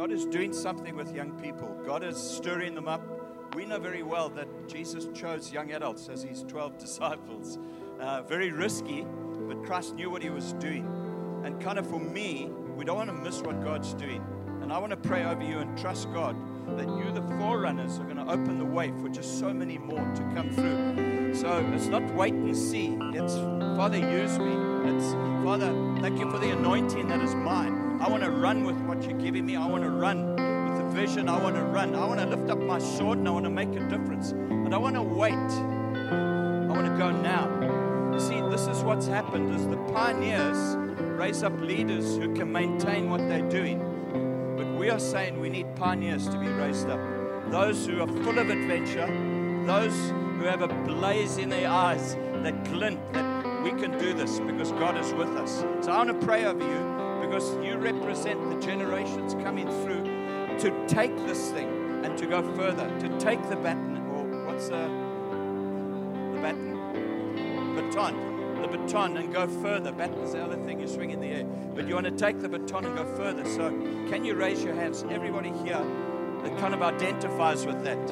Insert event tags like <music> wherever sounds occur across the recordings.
God is doing something with young people. God is stirring them up. We know very well that Jesus chose young adults as his 12 <laughs> disciples. Uh, very risky, but Christ knew what he was doing. And kind of for me, we don't want to miss what God's doing. And I want to pray over you and trust God that you, the forerunners, are going to open the way for just so many more to come through. So it's not wait and see. It's Father, use me. It's Father, thank you for the anointing that is mine. I want to run with what you're giving me. I want to run with the vision. I want to run. I want to lift up my sword and I want to make a difference. But I want to wait. I want to go now. You see, this is what's happened is the pioneers raise up leaders who can maintain what they're doing. But we are saying we need pioneers to be raised up. Those who are full of adventure, those who have a blaze in their eyes, that glint, that we can do this because God is with us. So I want to pray over you because you represent the generations coming through to take this thing and to go further, to take the baton, or what's the, the baton? Baton. The baton and go further. Baton's the other thing you swing in the air. But you want to take the baton and go further. So can you raise your hands? Everybody here that kind of identifies with that.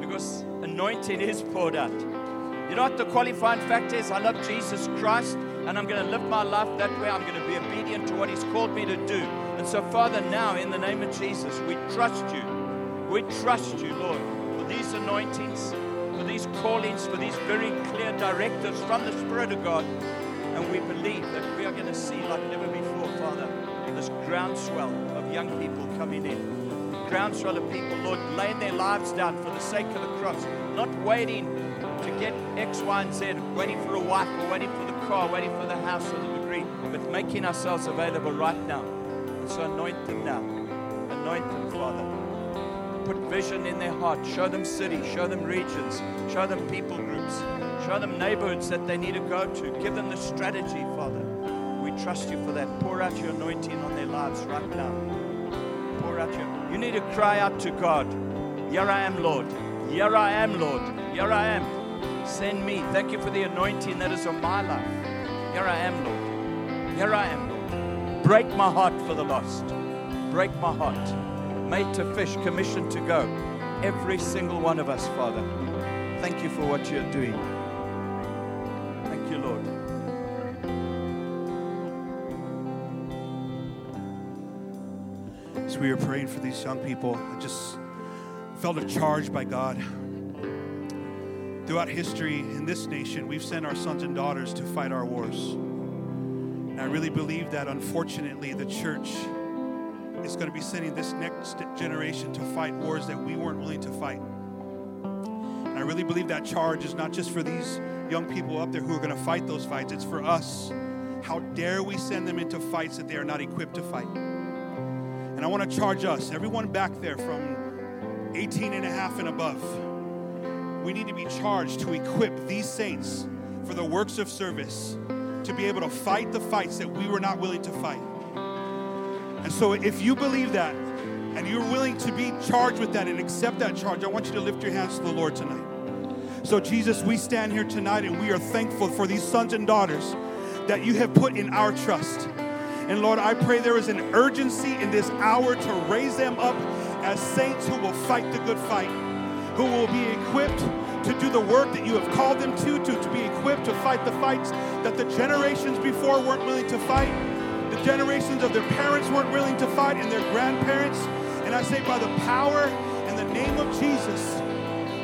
Because anointing is poured out. You know what the qualifying factor is? I love Jesus Christ and I'm going to live my life that way. I'm going to be obedient to what He's called me to do. And so, Father, now in the name of Jesus, we trust you. We trust you, Lord, for these anointings, for these callings, for these very clear directives from the Spirit of God. And we believe that we are going to see like never before, Father, this groundswell of young people coming in. Groundswell of people, Lord, laying their lives down for the sake of the cross, not waiting to get X, Y, and Z, waiting for a wife or waiting for the car, waiting for the house or the degree, but making ourselves available right now. So anoint them now. Anoint them, Father. Put vision in their heart. Show them cities, show them regions, show them people groups, show them neighborhoods that they need to go to. Give them the strategy, Father. We trust you for that. Pour out your anointing on their lives right now. Pour out your. You need to cry out to God. Here I am, Lord. Here I am, Lord. Here I am. Send me. Thank you for the anointing that is on my life. Here I am, Lord. Here I am, Lord. Break my heart for the lost. Break my heart. Made to fish, commissioned to go. Every single one of us, Father. Thank you for what you're doing. Thank you, Lord. As we were praying for these young people, I just felt a charge by God. Throughout history in this nation, we've sent our sons and daughters to fight our wars. And I really believe that unfortunately, the church is going to be sending this next generation to fight wars that we weren't willing to fight. And I really believe that charge is not just for these young people up there who are going to fight those fights, it's for us. How dare we send them into fights that they are not equipped to fight? And I want to charge us, everyone back there from 18 and a half and above, we need to be charged to equip these saints for the works of service to be able to fight the fights that we were not willing to fight. And so, if you believe that and you're willing to be charged with that and accept that charge, I want you to lift your hands to the Lord tonight. So, Jesus, we stand here tonight and we are thankful for these sons and daughters that you have put in our trust. And Lord, I pray there is an urgency in this hour to raise them up as saints who will fight the good fight, who will be equipped to do the work that you have called them to, to, to be equipped to fight the fights that the generations before weren't willing to fight, the generations of their parents weren't willing to fight, and their grandparents. And I say, by the power and the name of Jesus,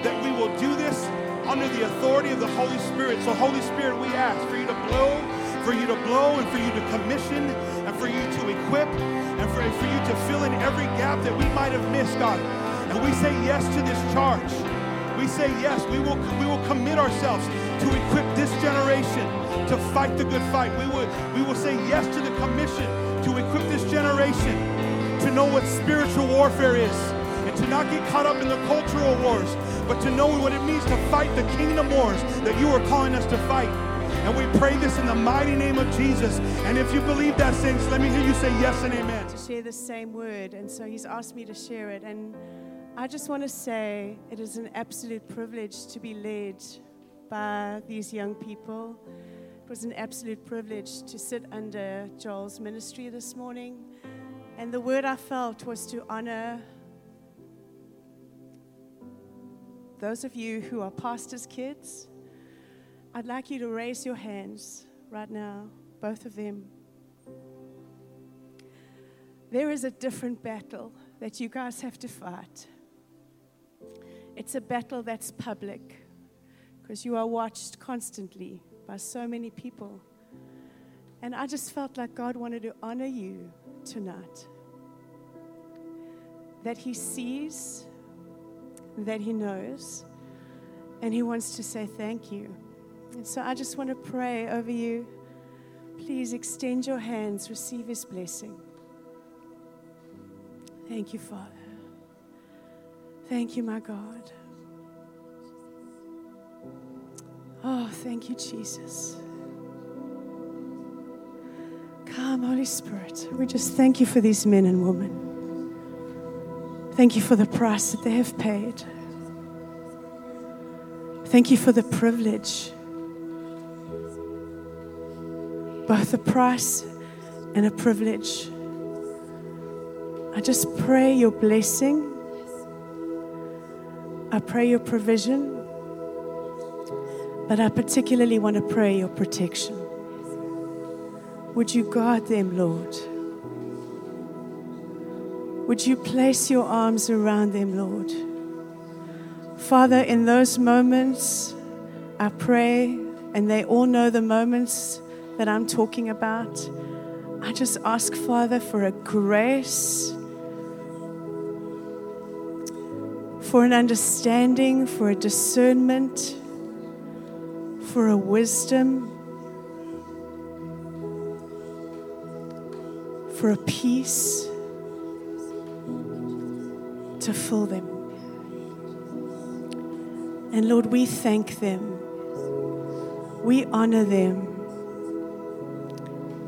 that we will do this under the authority of the Holy Spirit. So, Holy Spirit, we ask for you to blow, for you to blow, and for you to commission, and for you to equip, and for, for you to fill in every gap that we might have missed, God. We say yes to this charge. We say yes, we will, we will commit ourselves to equip this generation to fight the good fight. We will, we will say yes to the commission to equip this generation to know what spiritual warfare is and to not get caught up in the cultural wars, but to know what it means to fight the kingdom wars that you are calling us to fight. And we pray this in the mighty name of Jesus. And if you believe that, saints, let me hear you say yes and amen. to share the same word, and so he's asked me to share it. And I just want to say it is an absolute privilege to be led by these young people. It was an absolute privilege to sit under Joel's ministry this morning. And the word I felt was to honor those of you who are pastors' kids. I'd like you to raise your hands right now, both of them. There is a different battle that you guys have to fight. It's a battle that's public because you are watched constantly by so many people. And I just felt like God wanted to honor you tonight. That He sees, that He knows, and He wants to say thank you. And so I just want to pray over you. Please extend your hands, receive His blessing. Thank you, Father. Thank you, my God. Oh, thank you, Jesus. Come, Holy Spirit. We just thank you for these men and women. Thank you for the price that they have paid. Thank you for the privilege, both a price and a privilege. I just pray your blessing. I pray your provision. But I particularly want to pray your protection. Would you guard them, Lord? Would you place your arms around them, Lord? Father, in those moments, I pray, and they all know the moments that I'm talking about. I just ask, Father, for a grace, for an understanding, for a discernment for a wisdom, for a peace to fill them. And Lord, we thank them. We honor them.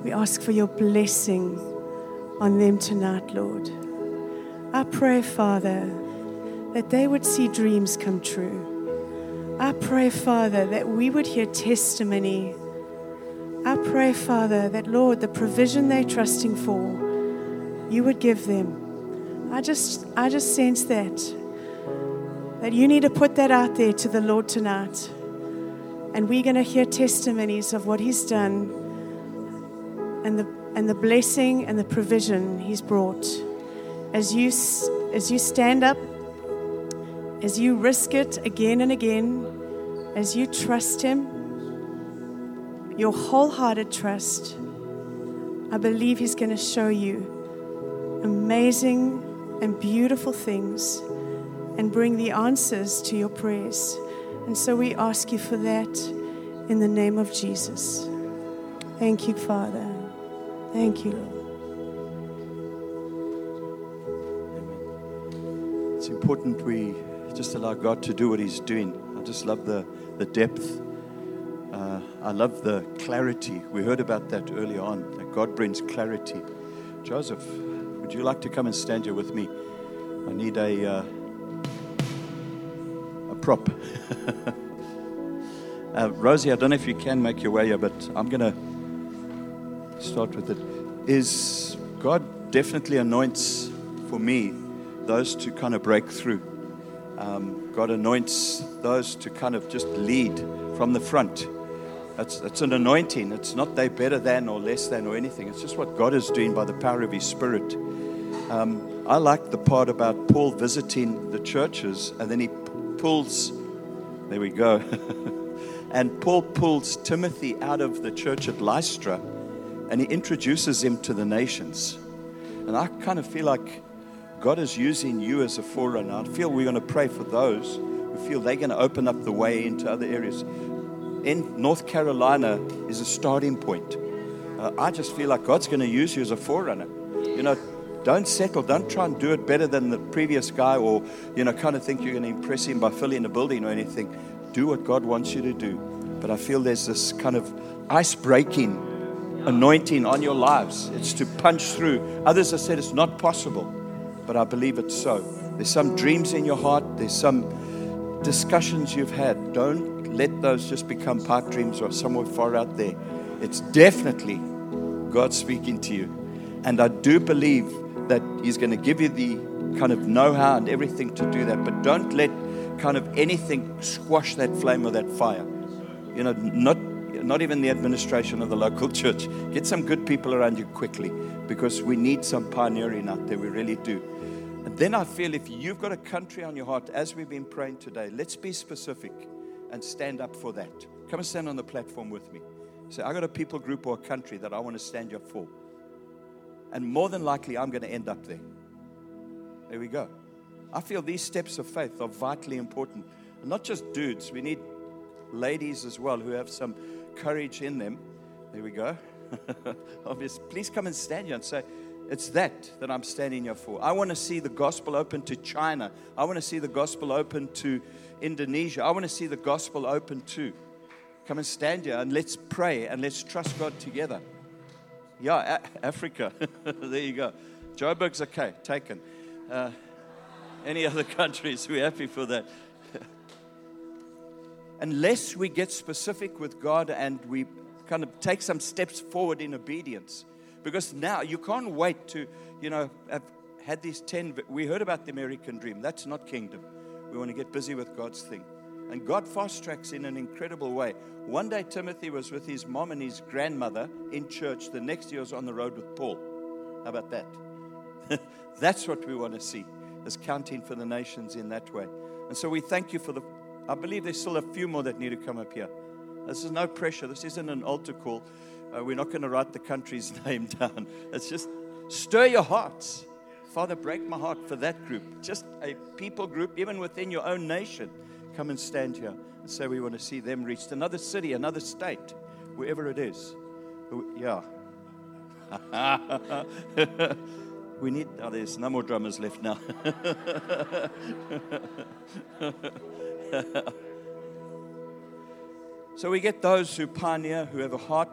We ask for your blessing on them tonight, Lord. I pray, Father, that they would see dreams come true I pray, Father, that we would hear testimony. I pray, Father, that, Lord, the provision they're trusting for, you would give them. I just, I just sense that. That you need to put that out there to the Lord tonight. And we're going to hear testimonies of what He's done and the, and the blessing and the provision He's brought. As you, as you stand up as you risk it again and again, as you trust Him, your wholehearted trust, I believe He's going to show you amazing and beautiful things and bring the answers to your prayers. And so we ask you for that in the name of Jesus. Thank you, Father. Thank you, Lord. It's important we just allow God to do what He's doing. I just love the, the depth. Uh, I love the clarity. We heard about that earlier on, that God brings clarity. Joseph, would you like to come and stand here with me? I need a, uh, a prop. <laughs> uh, Rosie, I don't know if you can make your way here, but I'm going to start with it. Is God definitely anoints for me those to kind of break through? Um, God anoints those to kind of just lead from the front. It's, it's an anointing. It's not they better than or less than or anything. It's just what God is doing by the power of His Spirit. Um, I like the part about Paul visiting the churches and then he pulls, there we go. <laughs> and Paul pulls Timothy out of the church at Lystra and he introduces him to the nations. And I kind of feel like God is using you as a forerunner. I feel we're going to pray for those who feel they're going to open up the way into other areas. In North Carolina is a starting point. Uh, I just feel like God's going to use you as a forerunner. You know, don't settle. Don't try and do it better than the previous guy or, you know, kind of think you're going to impress him by filling a building or anything. Do what God wants you to do. But I feel there's this kind of ice breaking anointing on your lives. It's to punch through. Others have said it's not possible but I believe it's so. There's some dreams in your heart, there's some discussions you've had. Don't let those just become pipe dreams or somewhere far out there. It's definitely God speaking to you. And I do believe that He's going to give you the kind of know how and everything to do that. But don't let kind of anything squash that flame or that fire. You know, not, not even the administration of the local <laughs> church. Get some good people around you quickly because we need some pioneering out there. We really do. And then I feel if you've got a country on your heart, as we've been praying today, let's be specific and stand up for that. Come and stand on the platform with me. Say, I got a people group or a country that I want to stand up for. And more than likely, I'm going to end up there. There we go. I feel these steps of faith are vitally important. And not just dudes, we need ladies as well who have some courage in them. There we go. <laughs> Obviously, please come and stand here and say, it's that that I'm standing here for. I want to see the gospel open to China. I want to see the gospel open to Indonesia. I want to see the gospel open to. Come and stand here and let's pray and let's trust God together. Yeah, a- Africa. <laughs> there you go. Joburg's okay, taken. Uh, any other <laughs> countries, we're happy for that. <laughs> Unless we get specific with God and we kind of take some steps forward in obedience. Because now you can't wait to, you know, have had these 10. We heard about the American dream. That's not kingdom. We want to get busy with God's thing. And God fast tracks in an incredible way. One day, Timothy was with his mom and his grandmother in church. The next year was on the road with Paul. How about that? <laughs> That's what we want to see, is counting for the nations in that way. And so we thank you for the. I believe there's still a few more that need to come up here. This is no pressure. This isn't an altar call. Uh, we're not going to write the country's <laughs> name down. It's just stir your hearts. Father, break my heart for that group. Just a people group, even within your own nation. Come and stand here and say we want to see them reached. Another city, another state, wherever it is. Yeah. <laughs> we need, oh, there's no more drummers left now. <laughs> so we get those who pioneer, who have a heart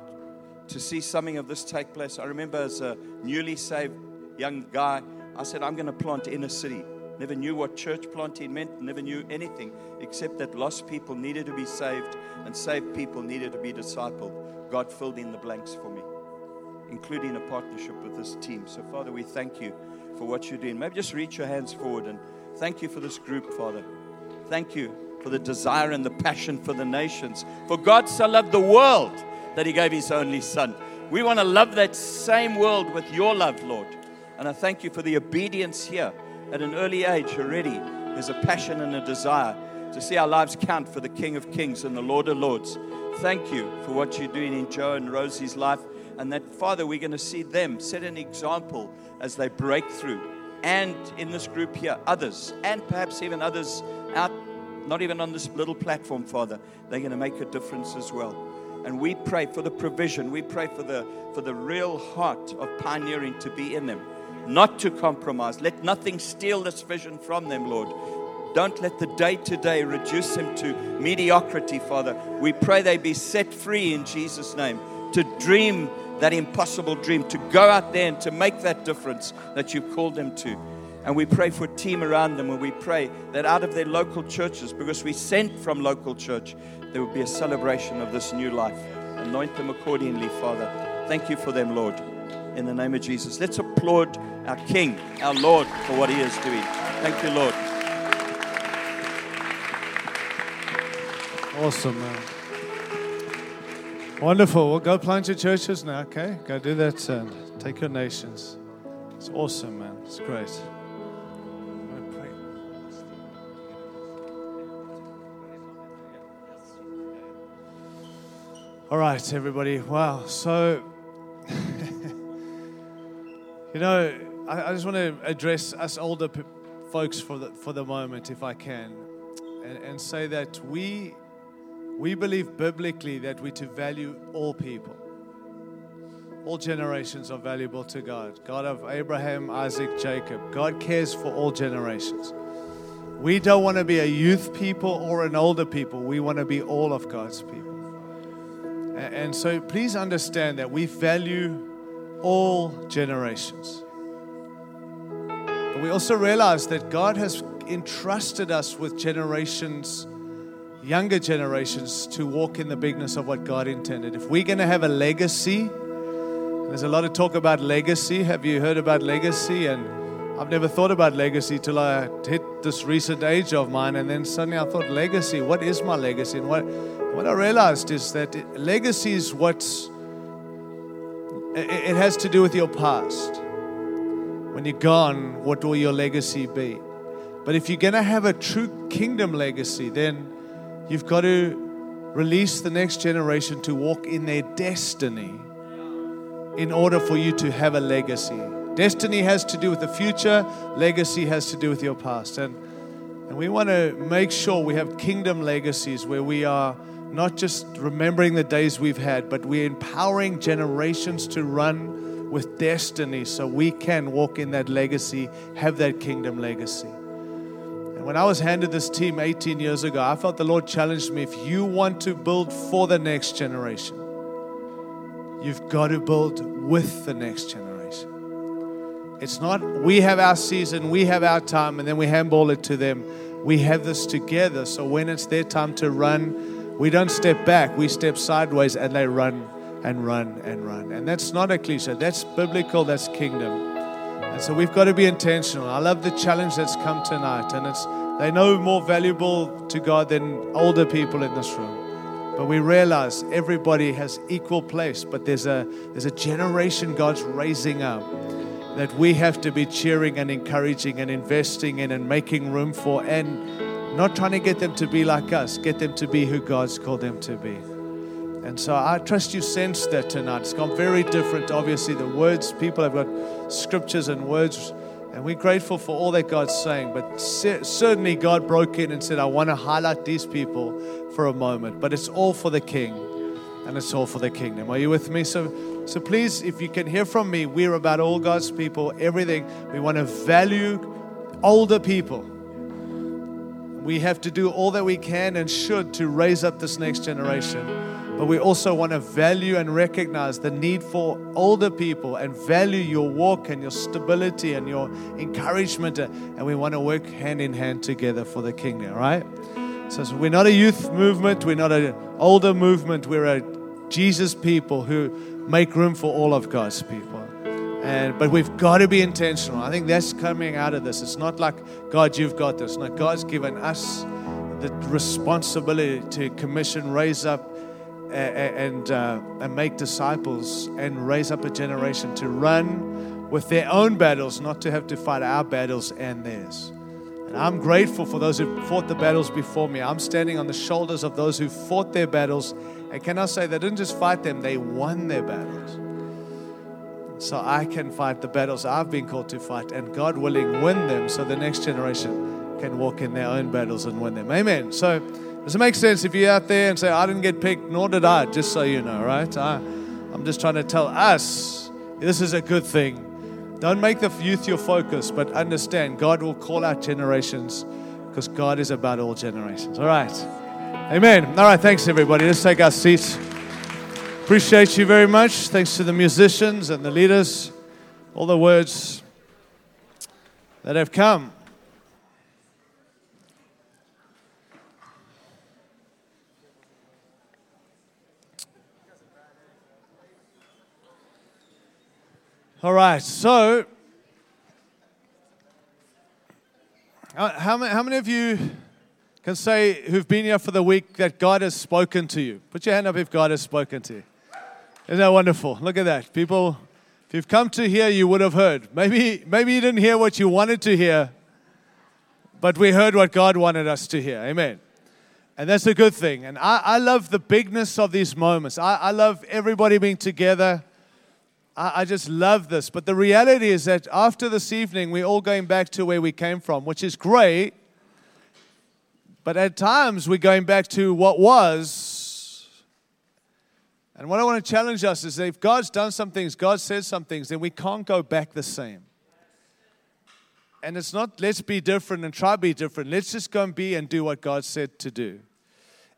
to see something of this take place. I remember as a newly saved young guy, I said, I'm going to plant inner city. Never knew what church planting meant, never knew anything except that lost people needed to be saved and saved people needed to be discipled. God filled in the blanks for me, including a partnership with this team. So, Father, we thank you for what you're doing. Maybe just reach your hands forward and thank you for this group, Father. Thank you for the desire and the passion for the nations. For God so loved the world that he gave his only son. We want to love that same world with your love, Lord. And I thank you for the obedience here at an early age already. There's a passion and a desire to see our lives count for the King of Kings and the Lord of Lords. Thank you for what you're doing in Joe and Rosie's life. And that, Father, we're going to see them set an example as they break through. And in this group here, others, and perhaps even others out, not even on this little platform, Father, they're going to make a difference as well. And we pray for the provision. We pray for the, for the real heart of pioneering to be in them, not to compromise. Let nothing steal this vision from them, Lord. Don't let the day to day reduce them to mediocrity, Father. We pray they be set free in Jesus' name to dream that impossible dream, to go out there and to make that difference that you've called them to. And we pray for a team around them, and we pray that out of their local churches, because we sent from local church, there will be a celebration of this new life. Anoint them accordingly, Father. Thank you for them, Lord. In the name of Jesus. Let's applaud our King, our Lord, for what he is doing. Thank you, Lord. Awesome, man. Wonderful. Well, go plant your churches now, okay? Go do that and take your nations. It's awesome, man. It's great. All right, everybody. Wow. So, <laughs> you know, I, I just want to address us older p- folks for the, for the moment, if I can, and, and say that we we believe biblically that we're to value all people. All generations are valuable to God. God of Abraham, Isaac, Jacob. God cares for all generations. We don't want to be a youth people or an older people. We want to be all of God's people. And so please understand that we value all generations. But we also realize that God has entrusted us with generations younger generations to walk in the bigness of what God intended. If we're going to have a legacy, There's a lot of talk about legacy. Have you heard about legacy? And I've never thought about legacy till I hit this recent age of mine. And then suddenly I thought, legacy, what is my legacy? And what, what I realized is that legacy is what's, it, it has to do with your past. When you're gone, what will your legacy be? But if you're going to have a true kingdom legacy, then you've got to release the next generation to walk in their destiny in order for you to have a legacy. Destiny has to do with the future, legacy has to do with your past. And, and we want to make sure we have kingdom legacies where we are not just remembering the days we've had, but we're empowering generations to run with destiny so we can walk in that legacy, have that kingdom legacy. And when I was handed this team 18 years ago, I felt the Lord challenged me if you want to build for the next generation, you've got to build with the next generation. It's not we have our season, we have our time, and then we handball it to them. We have this together. So when it's their time to run, we don't step back, we step sideways, and they run and run and run. And that's not a cliche, that's biblical, that's kingdom. And so we've got to be intentional. I love the challenge that's come tonight, and it's they know more valuable to God than older people in this room. But we realize everybody has equal place, but there's a there's a generation God's raising up that we have to be cheering and encouraging and investing in and making room for and not trying to get them to be like us, get them to be who God's called them to be. And so I trust you sensed that tonight. It's gone very different. Obviously, the words, people have got scriptures and words, and we're grateful for all that God's saying. But certainly, God broke in and said, I want to highlight these people for a moment. But it's all for the King, and it's all for the kingdom. Are you with me? So, so please, if you can hear from me, we're about all God's people, everything. We want to value older people. We have to do all that we can and should to raise up this next generation. But we also want to value and recognize the need for older people and value your walk and your stability and your encouragement. And we want to work hand in hand together for the kingdom, right? So, we're not a youth movement, we're not an older movement, we're a Jesus people who make room for all of God's people. And, but we've got to be intentional. I think that's coming out of this. It's not like, God, you've got this. No, God's given us the responsibility to commission, raise up and, uh, and make disciples and raise up a generation to run with their own battles, not to have to fight our battles and theirs. And I'm grateful for those who fought the battles before me. I'm standing on the shoulders of those who fought their battles. And can I say, they didn't just fight them, they won their battles. So I can fight the battles I've been called to fight, and God willing, win them so the next generation can walk in their own battles and win them. Amen. So, does it make sense if you're out there and say, I didn't get picked, nor did I, just so you know, right? I, I'm just trying to tell us this is a good thing. Don't make the youth your focus, but understand God will call out generations because God is about all generations. All right. Amen. All right. Thanks, everybody. Let's take our seats. Appreciate you very much. Thanks to the musicians and the leaders, all the words that have come. All right, so uh, how many, how many of you can say who've been here for the week that God has spoken to you? Put your hand up if God has spoken to you. Isn't that wonderful? Look at that. People, if you've come to hear, you would have heard. Maybe, maybe you didn't hear what you wanted to hear, but we heard what God wanted us to hear. Amen. And that's a good thing. And I, I love the bigness of these moments. I, I love everybody being together I, I just love this. But the reality is that after this evening, we're all going back to where we came from, which is great. But at times, we're going back to what was. And what I want to challenge us is that if God's done some things, God says some things, then we can't go back the same. And it's not let's be different and try to be different. Let's just go and be and do what God said to do.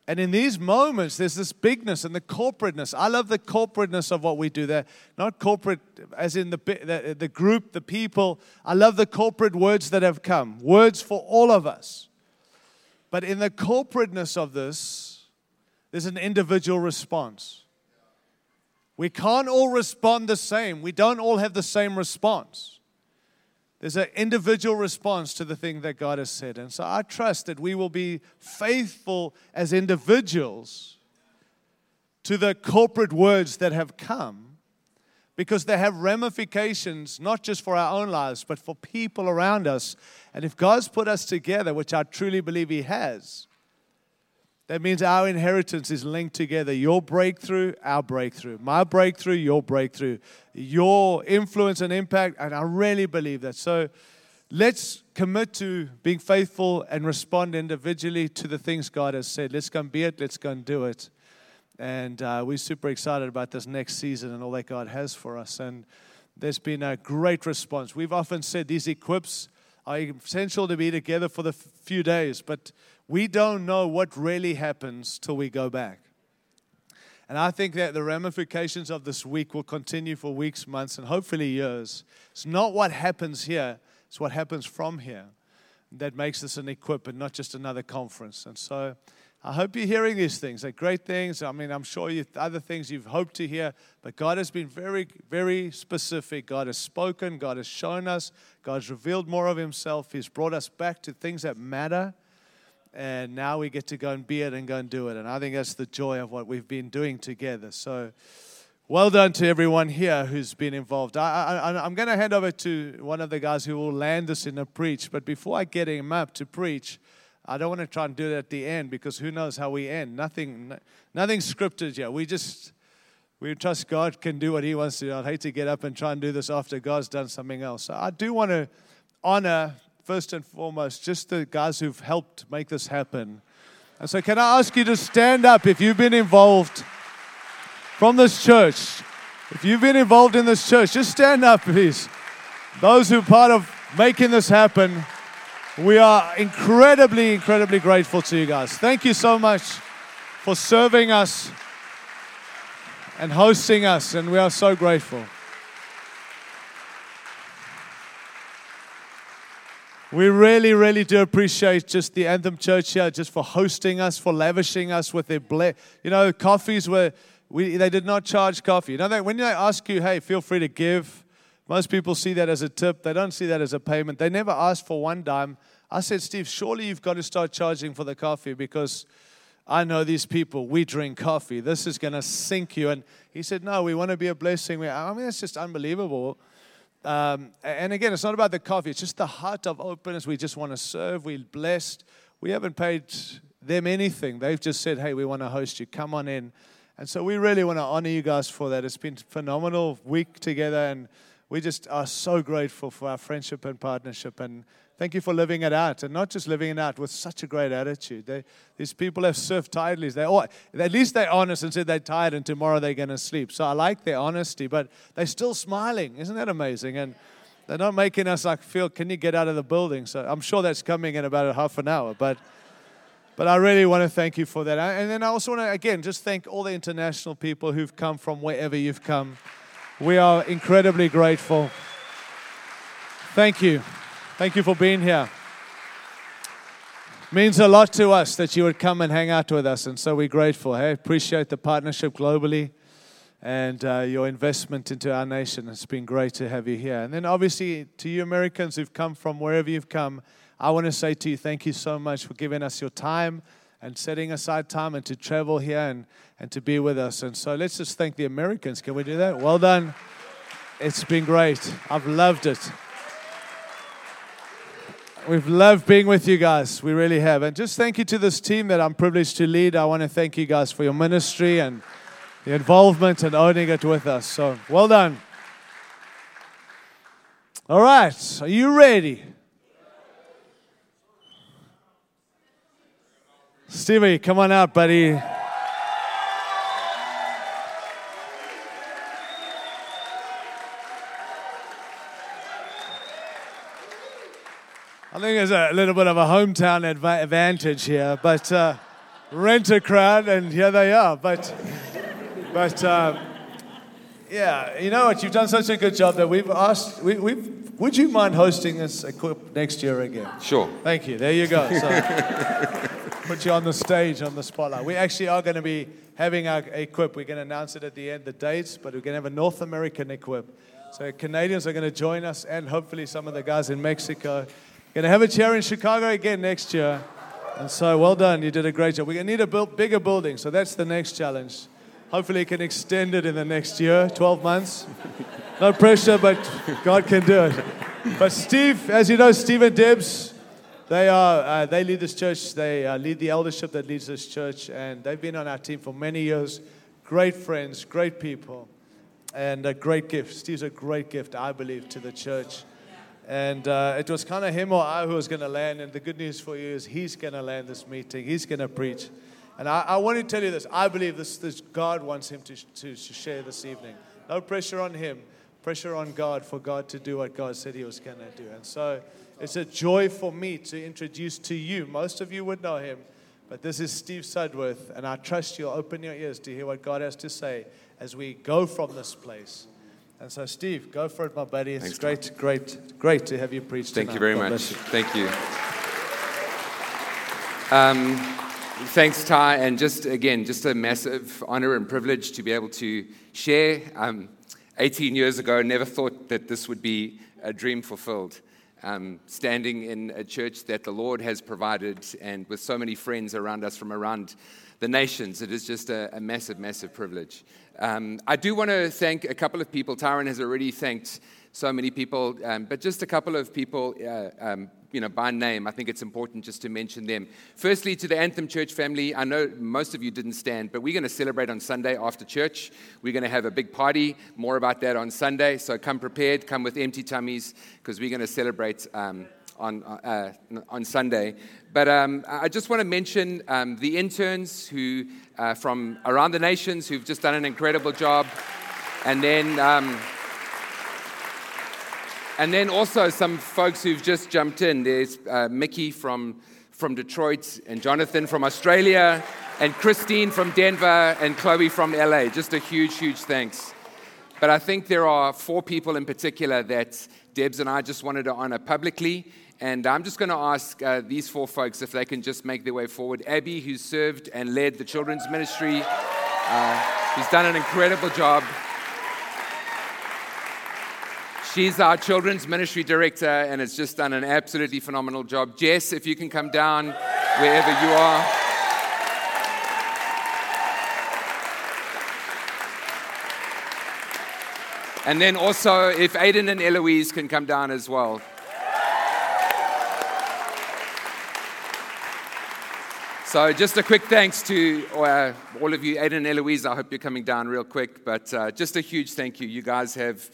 And in these moments, there's this bigness and the corporateness. I love the corporateness of what we do there. Not corporate as in the, the, the, group, the people. I love the corporate words that have come, words for all of us. But in the corporateness of this, there's an individual response. We can't all respond the same. We don't all have the same response. There's an individual response to the thing that God has said. And so I trust that we will be faithful as individuals to the corporate words that have come because they have ramifications not just for our own lives, but for people around us. And if God's put us together, which I truly believe He has, that means our inheritance is linked together. Your breakthrough, our breakthrough. My breakthrough, your breakthrough. Your influence and impact. And I really believe that. So let's commit to being faithful and respond individually to the things God has said. Let's go and be it. Let's go and do it. And uh, we're super excited about this next season and all that God has for us. And there's been a great response. We've often said these equips are essential to be together for the few days, but we don't know what really happens till we go back. And I think that the ramifications of this week will continue for weeks, months, and hopefully years. It's not what happens here, it's what happens from here that makes this an equip and not just another conference. And so I hope you're hearing these things. They're great things. I mean, I'm sure you other things you've hoped to hear, but God has been very, very specific. God has spoken, God has shown us, God's revealed more of Himself. He's brought us back to things that matter and now we get to go and be it and go and do it. And I think that's the joy of what we've been doing together. So, well done to everyone here who's been involved. I, am going to hand over to one of the guys who will land us in a preach. But before I get him up to preach, I don't want to try and do it at the end because who knows how we end. Nothing, nothing scripted yet. We just we trust God can do what He wants to do. I'd hate to get up and try and do this after God's done something else. So I do want to honor first and foremost, just the guys who've helped make this happen. And so, can I ask you to stand up if you've been involved from this church? If you've been involved in this church, just stand up, please. Those who are part of making this happen, we are incredibly, incredibly grateful to you guys. Thank you so much for serving us and hosting us, and we are so grateful. We really, really do appreciate just the Anthem Church here, just for hosting us, for lavishing us with their ble- You know, coffees were, we, they did not charge coffee. You know, that when they ask you, hey, feel free to give, most people see that as a tip. They don't see that as a payment. They never ask for one dime. I said, Steve, surely you've got to start charging for the coffee because I know these people. We drink coffee. This is going to sink you. And he said, no, we want to be a blessing. I mean, it's just unbelievable um, and again, it's not about the coffee, it's just the heart of openness. We just want to serve. We're blessed. We haven't paid them anything. They've just said, hey, we want to host you. Come on in. And so we really want to honor you guys for that. It's been a phenomenal week together, and we just are so grateful for our friendship and partnership. And Thank you for living it out, and not just living it out with such a great attitude. They, these people have served tiredly. They at least they're honest and said they're tired, and tomorrow they're going to sleep. So I like their honesty, but they're still smiling. Isn't that amazing? And they're not making us like feel, can you get out of the building? So I'm sure that's coming in about half an hour, but. But I really want to thank you for that. And then I also want to, again, just thank all the international people who've come from wherever you've come. We are incredibly grateful. Thank you. Thank you for being here. Means a lot to us that you would come and hang out with us, and so we're grateful. Hey, appreciate the partnership globally and uh, your investment into our nation. It's been great to have you here. And then, obviously, to you Americans who've come from wherever you've come, I want to say to you, thank you so much for giving us your time and setting aside time and to travel here and, and to be with us. And so let's just thank the Americans. Can we do that? Well done. It's been great. I've loved it. We've loved being with you guys. We really have. And just thank you to this team that I'm privileged to lead. I want to thank you guys for your ministry and the involvement and owning it with us. So well done. All right. Are you ready? Stevie, come on out, buddy. I think there's a little bit of a hometown adva- advantage here, but uh, rent a crowd, and here they are. But, but uh, yeah, you know what? You've done such a good job that we've asked, we, we've would you mind hosting us Equip next year again? Sure. Thank you. There you go. So, put you on the stage, on the spotlight. We actually are going to be having our Equip. We're going to announce it at the end, the dates, but we're going to have a North American Equip. So Canadians are going to join us, and hopefully some of the guys in Mexico. Going to have a chair in Chicago again next year. And so, well done. You did a great job. We're going to need a build, bigger building, so that's the next challenge. Hopefully, you can extend it in the next year, 12 months. No pressure, but God can do it. But Steve, as you know, Steve and Debs, they are uh, they lead this church. They uh, lead the eldership that leads this church, and they've been on our team for many years. Great friends, great people, and a great gift. Steve's a great gift, I believe, to the church. And uh, it was kind of him or I who was going to land. And the good news for you is he's going to land this meeting. He's going to preach. And I, I, want to tell you this. I believe this, this God wants him to, to, to share this evening. No pressure on him, pressure on God for God to do what God said he was going to do. And so it's a joy for me to introduce to you. Most of you would know him, but this is Steve Sudworth. And I trust you'll open your ears to hear what God has to say as we go from this place. And so, Steve, go for it, my buddy. It's Thanks, great, great, great to have you preach today. Thank tonight. you very God much. you. Thank you. Um, thanks, Ty. And just again, just a massive honor and privilege to be able to share. Um, 18 years ago, never thought that this would be a dream fulfilled. Um, standing in a church that the Lord has provided, and with so many friends around us from around the nations, it is just a, a massive, massive privilege. Um, I do want to thank a couple of people. Tyron has already thanked so many people, um, but just a couple of people, uh, um, you know, by name. I think it's important just to mention them. Firstly, to the Anthem Church family, I know most of you didn't stand, but we're going to celebrate on Sunday after church. We're going to have a big party. More about that on Sunday. So come prepared, come with empty tummies, because we're going to celebrate. Um, on, uh, on Sunday. But um, I just want to mention um, the interns who, uh, from around the nations who've just done an incredible job. And then, um, and then also some folks who've just jumped in. There's uh, Mickey from, from Detroit, and Jonathan from Australia, and Christine from Denver, and Chloe from LA. Just a huge, huge thanks. But I think there are four people in particular that Debs and I just wanted to honor publicly. And I'm just going to ask uh, these four folks if they can just make their way forward. Abby, who served and led the children's ministry, uh, who's done an incredible job. She's our children's ministry director and has just done an absolutely phenomenal job. Jess, if you can come down wherever you are. And then also, if Aiden and Eloise can come down as well. So, just a quick thanks to uh, all of you, Aiden and Eloise. I hope you're coming down real quick, but uh, just a huge thank you. You guys have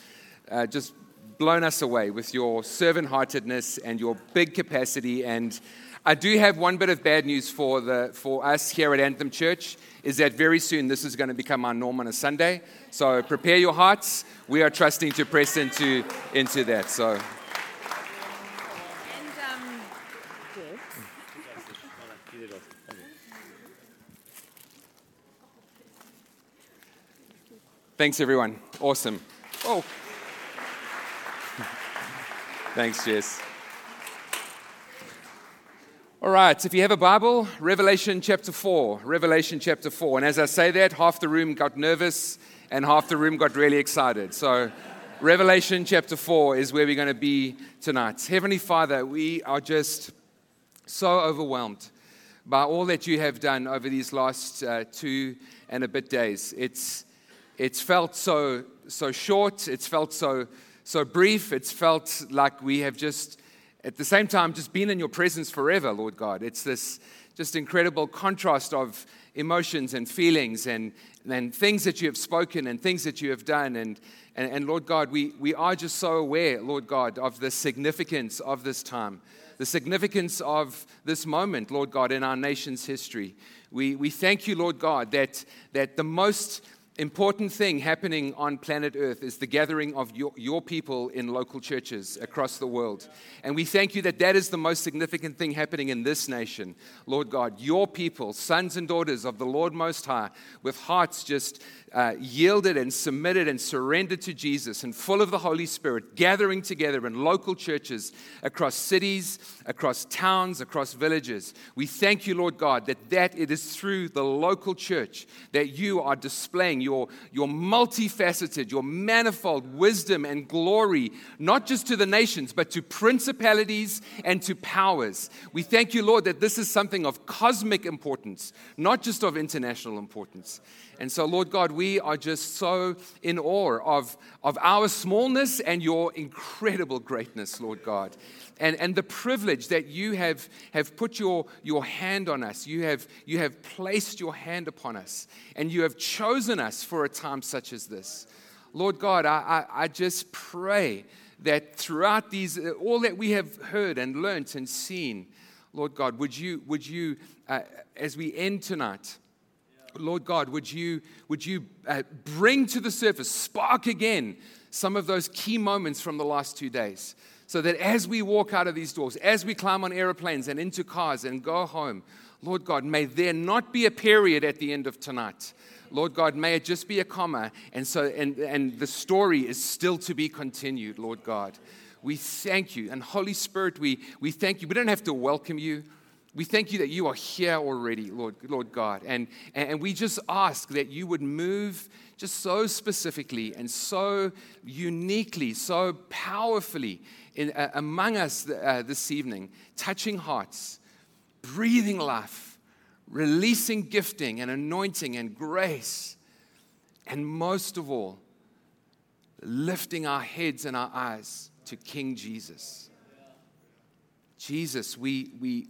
uh, just blown us away with your servant heartedness and your big capacity. And I do have one bit of bad news for, the, for us here at Anthem Church is that very soon this is going to become our norm on a Sunday. So prepare your hearts. We are trusting to press into, into that. So. Thanks, everyone. Awesome. Oh. Thanks, Jess. All right, if you have a Bible, Revelation chapter 4. Revelation chapter 4. And as I say that, half the room got nervous and half the room got really excited. So, Revelation chapter 4 is where we're going to be tonight. Heavenly Father, we are just so overwhelmed by all that you have done over these last uh, two and a bit days. It's, it's felt so, so short, it's felt so, so brief, it's felt like we have just, at the same time, just been in your presence forever, Lord God. It's this just incredible contrast of emotions and feelings and, and things that you have spoken and things that you have done. And, and, and Lord God, we, we are just so aware, Lord God, of the significance of this time the significance of this moment, Lord God, in our nation's history. We, we thank you, Lord God, that, that the most important thing happening on planet Earth is the gathering of your, your people in local churches across the world. And we thank you that that is the most significant thing happening in this nation, Lord God. Your people, sons and daughters of the Lord Most High, with hearts just uh, yielded and submitted and surrendered to Jesus and full of the Holy Spirit, gathering together in local churches across cities, across towns, across villages. We thank you, Lord God, that, that it is through the local church that you are displaying your, your multifaceted, your manifold wisdom and glory, not just to the nations, but to principalities and to powers. We thank you, Lord, that this is something of cosmic importance, not just of international importance. And so, Lord God, we are just so in awe of, of our smallness and your incredible greatness, Lord God. And, and the privilege that you have, have put your, your hand on us. You have, you have placed your hand upon us. And you have chosen us for a time such as this. Lord God, I, I, I just pray that throughout these, all that we have heard and learnt and seen, Lord God, would you, would you uh, as we end tonight, Lord God, would you, would you uh, bring to the surface, spark again some of those key moments from the last two days? So that as we walk out of these doors, as we climb on airplanes and into cars and go home, Lord God, may there not be a period at the end of tonight. Lord God, may it just be a comma. And so, and, and the story is still to be continued, Lord God. We thank you. And Holy Spirit, we, we thank you. We don't have to welcome you. We thank you that you are here already, Lord, Lord God. And, and we just ask that you would move just so specifically and so uniquely, so powerfully in, uh, among us uh, this evening, touching hearts, breathing life, releasing gifting and anointing and grace, and most of all, lifting our heads and our eyes to King Jesus. Jesus, we, we,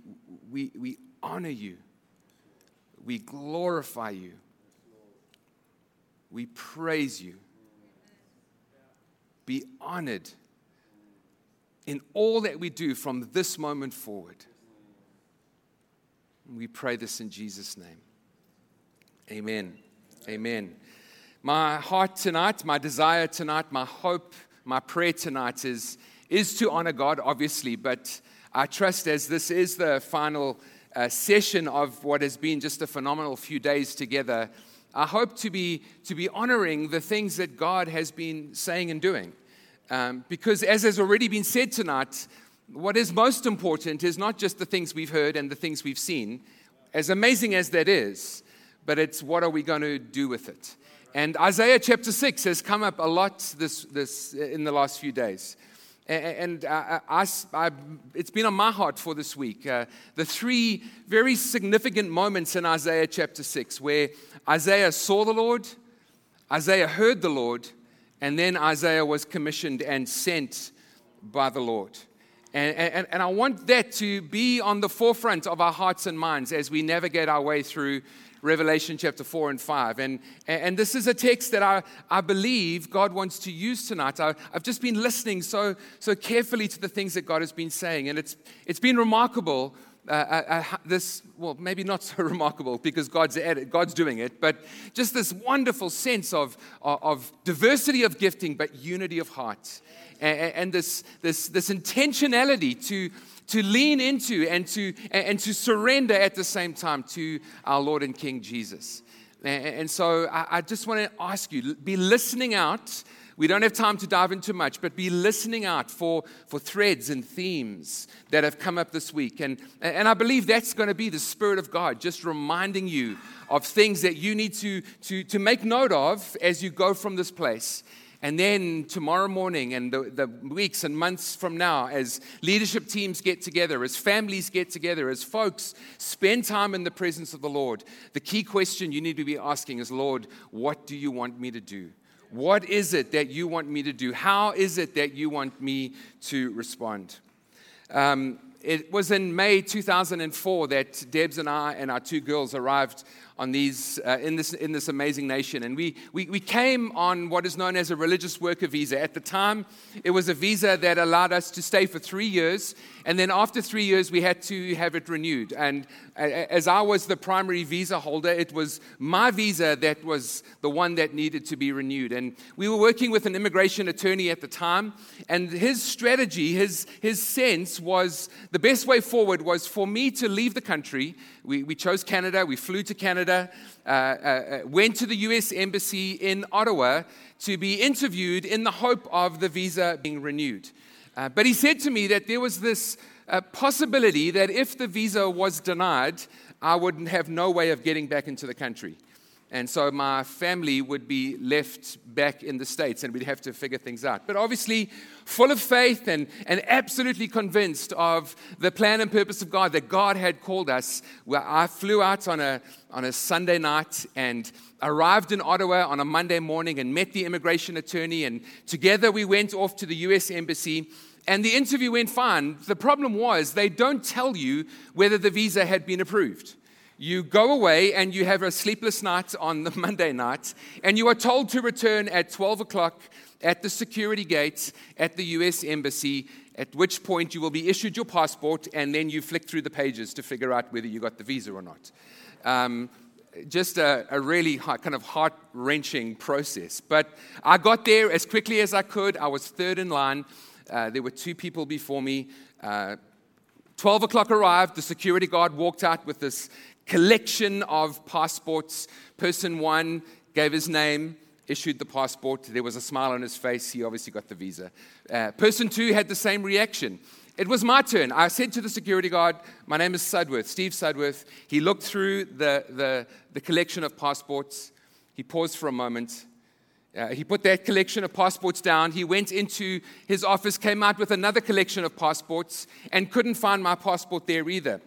we, we honor you. We glorify you. We praise you. Be honored in all that we do from this moment forward. We pray this in Jesus' name. Amen. Amen. My heart tonight, my desire tonight, my hope, my prayer tonight is, is to honor God, obviously, but I trust as this is the final uh, session of what has been just a phenomenal few days together, I hope to be, to be honoring the things that God has been saying and doing. Um, because, as has already been said tonight, what is most important is not just the things we've heard and the things we've seen, as amazing as that is, but it's what are we going to do with it. And Isaiah chapter 6 has come up a lot this, this, in the last few days. And I, I, I, it's been on my heart for this week. Uh, the three very significant moments in Isaiah chapter 6 where Isaiah saw the Lord, Isaiah heard the Lord, and then Isaiah was commissioned and sent by the Lord. And, and, and I want that to be on the forefront of our hearts and minds as we navigate our way through Revelation chapter 4 and 5. And, and this is a text that I, I believe God wants to use tonight. I, have just been listening so, so carefully to the things that God has been saying, and it's, it's been remarkable. Uh, uh, uh this, well, maybe not so <laughs> remarkable because God's, God's doing it, but just this wonderful sense of, of, of diversity of gifting, but unity of heart. And, and this, this, this intentionality to, to lean into and to, and to surrender at the same time to our Lord and King Jesus. And so I just want to ask you be listening out. We don't have time to dive into much, but be listening out for, for threads and themes that have come up this week. And, and I believe that's going to be the Spirit of God just reminding you of things that you need to, to, to make note of as you go from this place. And then tomorrow morning and the, the, weeks and months from now, as leadership teams get together, as families get together, as folks spend time in the presence of the Lord, the key question you need to be asking is Lord, what do you want me to do? What is it that you want me to do? How is it that you want me to respond? Um, it was in May 2004 that Debs and I and our two girls arrived on these, uh, in, this, in this amazing nation. And we, we, we came on what is known as a religious worker visa. At the time, it was a visa that allowed us to stay for three years. And then after three years, we had to have it renewed. And as I was the primary visa holder, it was my visa that was the one that needed to be renewed. And we were working with an immigration attorney at the time. And his strategy, his, his sense was the best way forward was for me to leave the country. We, we chose Canada, we flew to Canada. Canada, uh, uh, uh went to the US Embassy in Ottawa to be interviewed in the hope of the visa being renewed. Uh, but he said to me that there was this uh, possibility that if the visa was denied, I would have no way of getting back into the country. And so my family would be left back in the States and we'd have to figure things out. But obviously, full of faith and, and absolutely convinced of the plan and purpose of God that God had called us, where I flew out on a, on a Sunday night and arrived in Ottawa on a Monday morning and met the immigration attorney. And together we went off to the US Embassy. And the interview went fine. The problem was they don't tell you whether the visa had been approved. You go away and you have a sleepless night on the <laughs> Monday night, and you are told to return at 12 o'clock at the security gate at the US Embassy, at which point you will be issued your passport, and then you flick through the pages to figure out whether you got the visa or not. Um, just a, a, really kind of heart wrenching process. But I got there as quickly as I could. I was third in line. Uh, there were two people before me. Uh, 12 o'clock arrived. The security guard walked out with this collection of passports. Person one gave his name, issued the passport. There was a smile on his face. He obviously got the visa. Uh, person two had the same reaction. It was my turn. I said to the security guard, My name is Sudworth, Steve Sudworth. He looked through the, the, the collection of passports. He paused for a moment. Uh, he put that collection of passports down. He went into his office, came out with another collection of passports, and couldn't find my passport there either.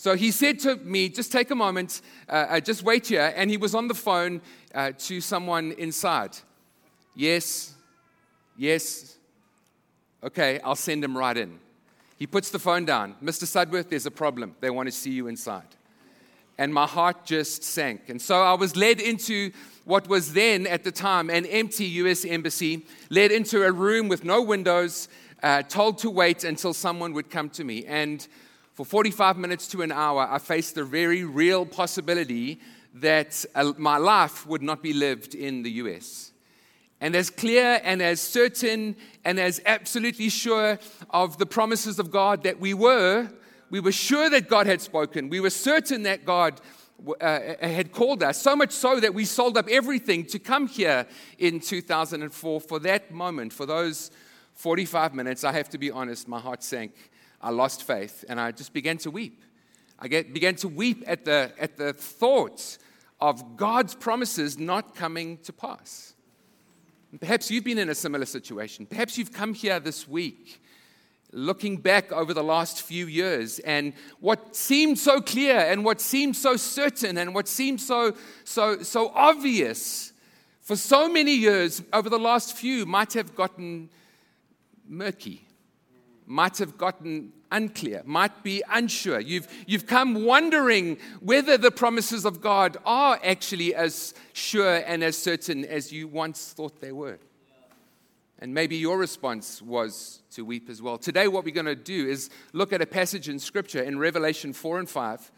So he said to me, just take a moment, uh, uh, just wait here. And he was on the phone uh, to someone inside. Yes, yes. Okay, I'll send him right in. He puts the phone down. Mr. Sudworth, there's a problem. They want to see you inside. And my heart just sank. And so I was led into what was then, at the time, an empty US embassy, led into a room with no windows, uh, told to wait until someone would come to me. And for 45 minutes to an hour, I faced the very real possibility that uh, my life would not be lived in the US. And as clear and as certain and as absolutely sure of the promises of God that we were, we were sure that God had spoken. We were certain that God uh, uh, had called us, so much so that we sold up everything to come here in 2004. For that moment, for those 45 minutes, I have to be honest, my heart sank I lost faith and I just began to weep. I get, began to weep at the, at the thoughts of God's promises not coming to pass. Perhaps you've been in a similar situation. Perhaps you've come here this week looking back over the last few years and what seemed so clear and what seemed so certain and what seemed so, so, so obvious for so many years over the last few might have gotten murky might have gotten unclear, might be unsure. You've, you've come wondering whether the promises of God are actually as sure and as certain as you once thought they were. And maybe your response was to weep as well. Today, what we're going to do is look at a passage in Scripture in Revelation 4 and 5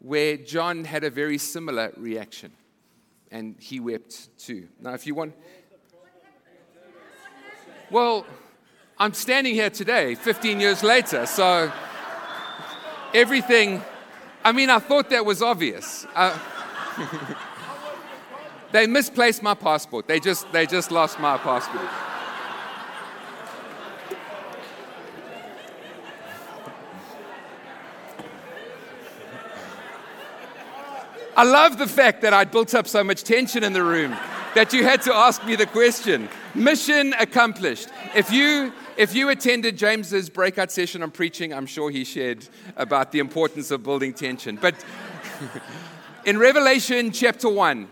where John had a very similar reaction. And he wept too. Now, if you want. Well, I'm standing here today, 15 years later, so everything, I mean, I thought that was obvious. Uh, <laughs> they misplaced my passport. They just, they just lost my passport. I love the fact that I built up so much tension in the room that you had to ask me the question. Mission accomplished. If you if you attended James's breakout session on preaching, I'm sure he shared about the importance of building tension. But <laughs> in Revelation chapter 1,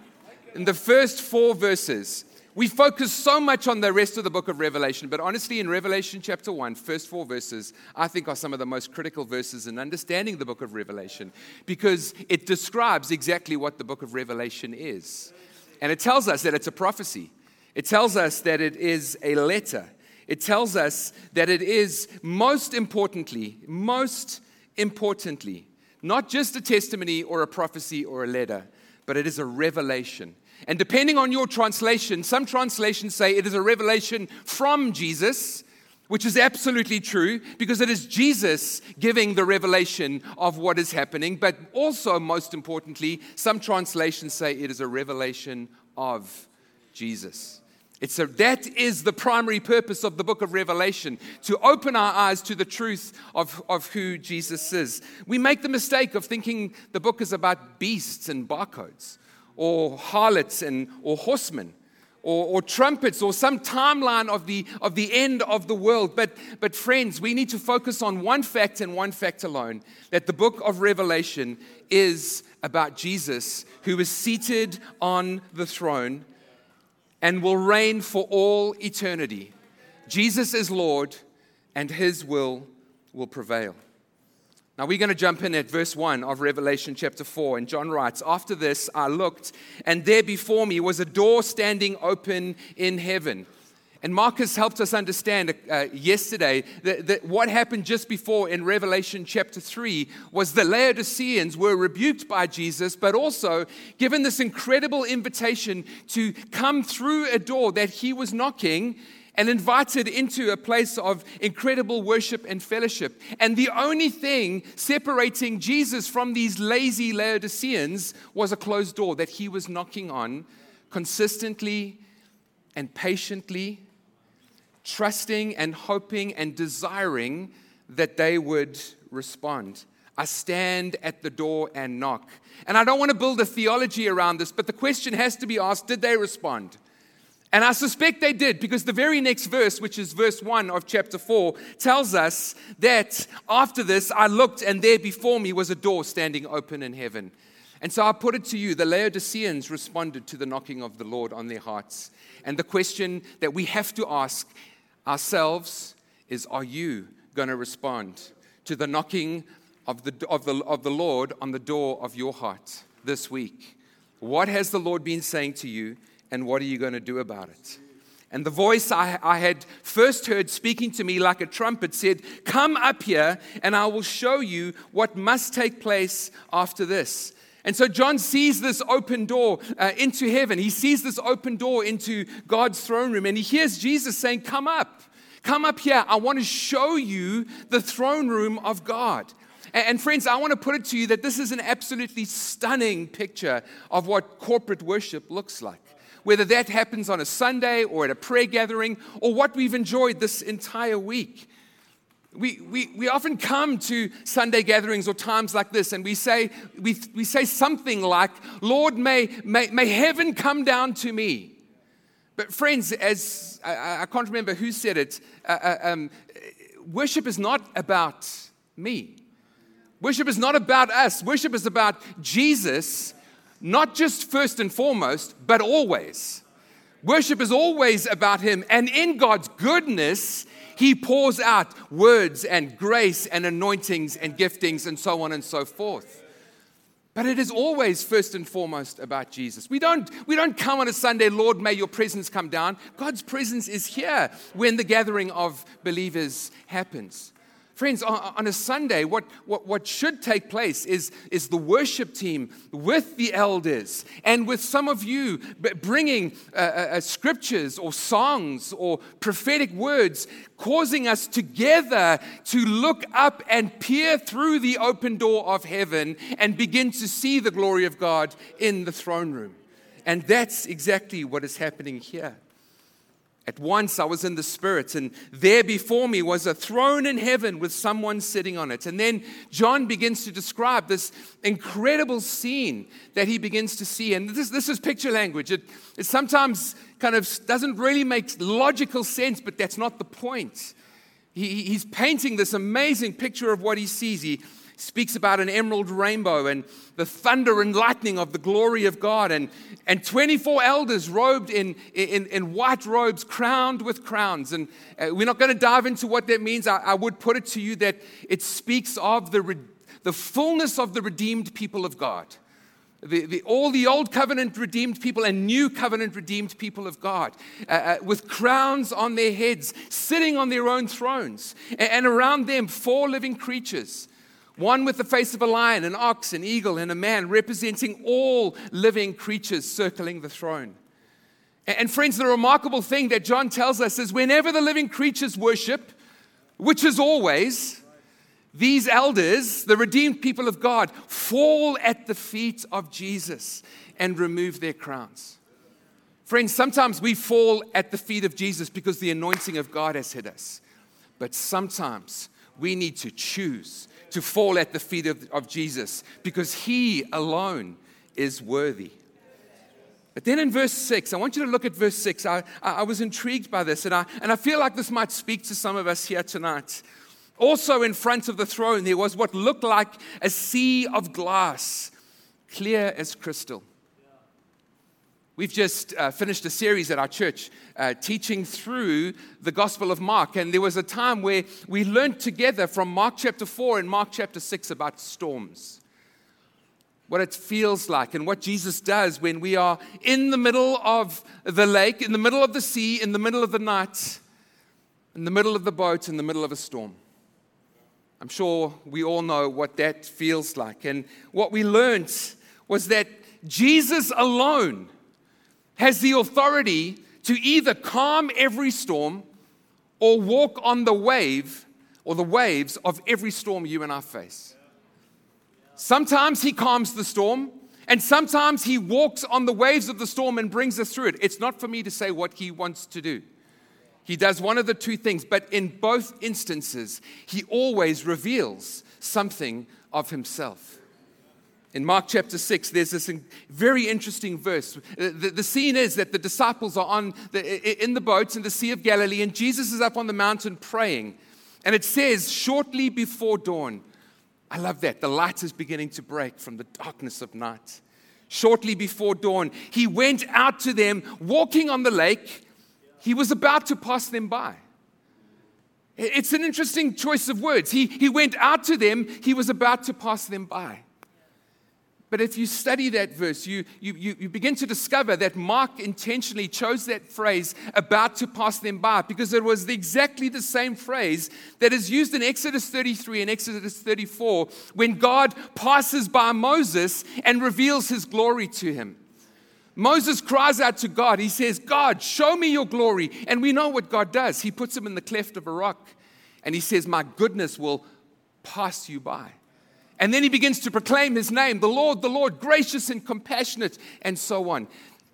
in the first four verses, We focus so much on the rest of the book of Revelation, but honestly, in Revelation chapter 1, first four verses, I think are some of the most critical verses in understanding the book of Revelation because it describes exactly what the book of Revelation is. And it tells us that it's a prophecy, it tells us that it is a letter, it tells us that it is most importantly, most importantly, not just a testimony or a prophecy or a letter, but it is a revelation. And depending on your translation, some translations say it is a revelation from Jesus, which is absolutely true because it is Jesus giving the revelation of what is happening. But also, most importantly, some translations say it is a revelation of Jesus. It's a, that is the primary purpose of the book of Revelation to open our eyes to the truth of, of who Jesus is. We make the mistake of thinking the book is about beasts and barcodes or harlots and, or horsemen. Or, or, trumpets or some timeline of the, of the end of the world. But, but, friends, we need to focus on one fact and one fact alone that the book of Revelation is about Jesus, who is seated on the throne and will reign for all eternity. Jesus is Lord, and his will will prevail. Now we're going to jump in at verse 1 of Revelation chapter 4. And John writes After this, I looked, and there before me was a door standing open in heaven. And Marcus helped us understand uh, yesterday that, that, what happened just before in Revelation chapter 3 was the Laodiceans were rebuked by Jesus, but also given this incredible invitation to come through a door that he was knocking and invited into a place of incredible worship and fellowship. And the only thing separating Jesus from these lazy Laodiceans was a closed door that he was knocking on consistently and patiently, trusting and hoping and desiring that they would respond. I stand at the door and knock. And I don't want to build a theology around this, but the question has to be asked did they respond? And I suspect they did because the very next verse, which is verse 1 of chapter 4, tells us that after this I looked and there before me was a door standing open in heaven. And so I put it to you the Laodiceans responded to the knocking of the Lord on their hearts. And the question that we have to ask ourselves is Are you going to respond to the knocking of the, of, the, of the Lord on the door of your heart this week? What has the Lord been saying to you? and what are you going to do about it? And the voice I, I, had first heard speaking to me like a trumpet said, Come up here, and I will show you what must take place after this. And so John sees this open door uh, into heaven. He sees this open door into God's throne room, and he hears Jesus saying, Come up, come up here. I want to show you the throne room of God. And, and friends, I want to put it to you that this is an absolutely stunning picture of what corporate worship looks like whether that happens on a Sunday or at a prayer gathering or what we've enjoyed this entire week. We, we, we often come to Sunday gatherings or times like this and we say, we, we say something like, Lord, may, may, may heaven come down to me. But, friends, as I, I can't remember who said it, uh, uh, um, worship is not about me. Worship is not about us. Worship is about Jesus not just first and foremost, but always. Worship is always about Him, and in God's goodness, He pours out words and grace and anointings and giftings and so on and so forth. But it is always first and foremost about Jesus. We don't, we don't come on a Sunday, Lord, may your presence come down. God's presence is here when the gathering of believers happens. Friends, on a Sunday, what, what, what should take place is, is the worship team with the elders and with some of you bringing uh, uh, uh, scriptures or songs or prophetic words, causing us together to look up and peer through the open door of heaven and begin to see the glory of God in the throne room. And that's exactly what is happening here. At once I was in the Spirit, and there before me was a throne in heaven with someone sitting on it. And then John begins to describe this incredible scene that he begins to see. And this, this is picture language. It, it sometimes kind of doesn't really make logical sense, but that's not the point. He, he's painting this amazing picture of what he sees. He, speaks about an emerald rainbow and the thunder and lightning of the glory of God, and, and 24 elders robed in, in, in white robes, crowned with crowns. And uh, we're not going to dive into what that means. I, I, would put it to you that it speaks of the, the fullness of the redeemed people of God. The, the, all the old covenant redeemed people and new covenant redeemed people of God, uh, uh, with crowns on their heads, sitting on their own thrones, and, and around them four living creatures one with the face of a lion, an ox, an eagle, and a man, representing all living creatures circling the throne. And, friends, the remarkable thing that John tells us is whenever the living creatures worship, which is always, these elders, the redeemed people of God, fall at the feet of Jesus and remove their crowns. Friends, sometimes we fall at the feet of Jesus because the anointing of God has hit us. But sometimes we need to choose to fall at the feet of, of Jesus because he alone is worthy. But then in verse 6, I want you to look at verse 6. I, I, I was intrigued by this, and I, and I feel like this might speak to some of us here tonight. Also, in front of the throne, there was what looked like a sea of glass, clear as crystal. We've just uh, finished a series at our church uh, teaching through the Gospel of Mark, and there was a time where we learned together from Mark chapter 4 and Mark chapter 6 about storms. What it feels like, and what Jesus does when we are in the middle of the lake, in the middle of the sea, in the middle of the night, in the middle of the boat, in the middle of a storm. I'm sure we all know what that feels like. And what we learned was that Jesus alone has the authority to either calm every storm or walk on the wave or the waves of every storm you and I face. Sometimes he calms the storm, and sometimes he walks on the waves of the storm and brings us through it. It's not for me to say what he wants to do. He does one of the two things, but in both instances, he always reveals something of himself. In Mark chapter 6, there's this very interesting verse. The, scene is that the disciples are on the, in the boats in the Sea of Galilee, and Jesus is up on the mountain praying. And it says, shortly before dawn, I love that. The light is beginning to break from the darkness of night. Shortly before dawn, he went out to them walking on the lake he was about to pass them by. It's an interesting choice of words. He, he went out to them, he was about to pass them by. But if you study that verse, you, you, you, begin to discover that Mark intentionally chose that phrase, about to pass them by, because it was exactly the same phrase that is used in Exodus 33 and Exodus 34 when God passes by Moses and reveals his glory to him. Moses cries out to God. He says, God, show me your glory. And we know what God does. He puts him in the cleft of a rock and he says, My goodness will pass you by. And then he begins to proclaim his name, the Lord, the Lord, gracious and compassionate, and so on.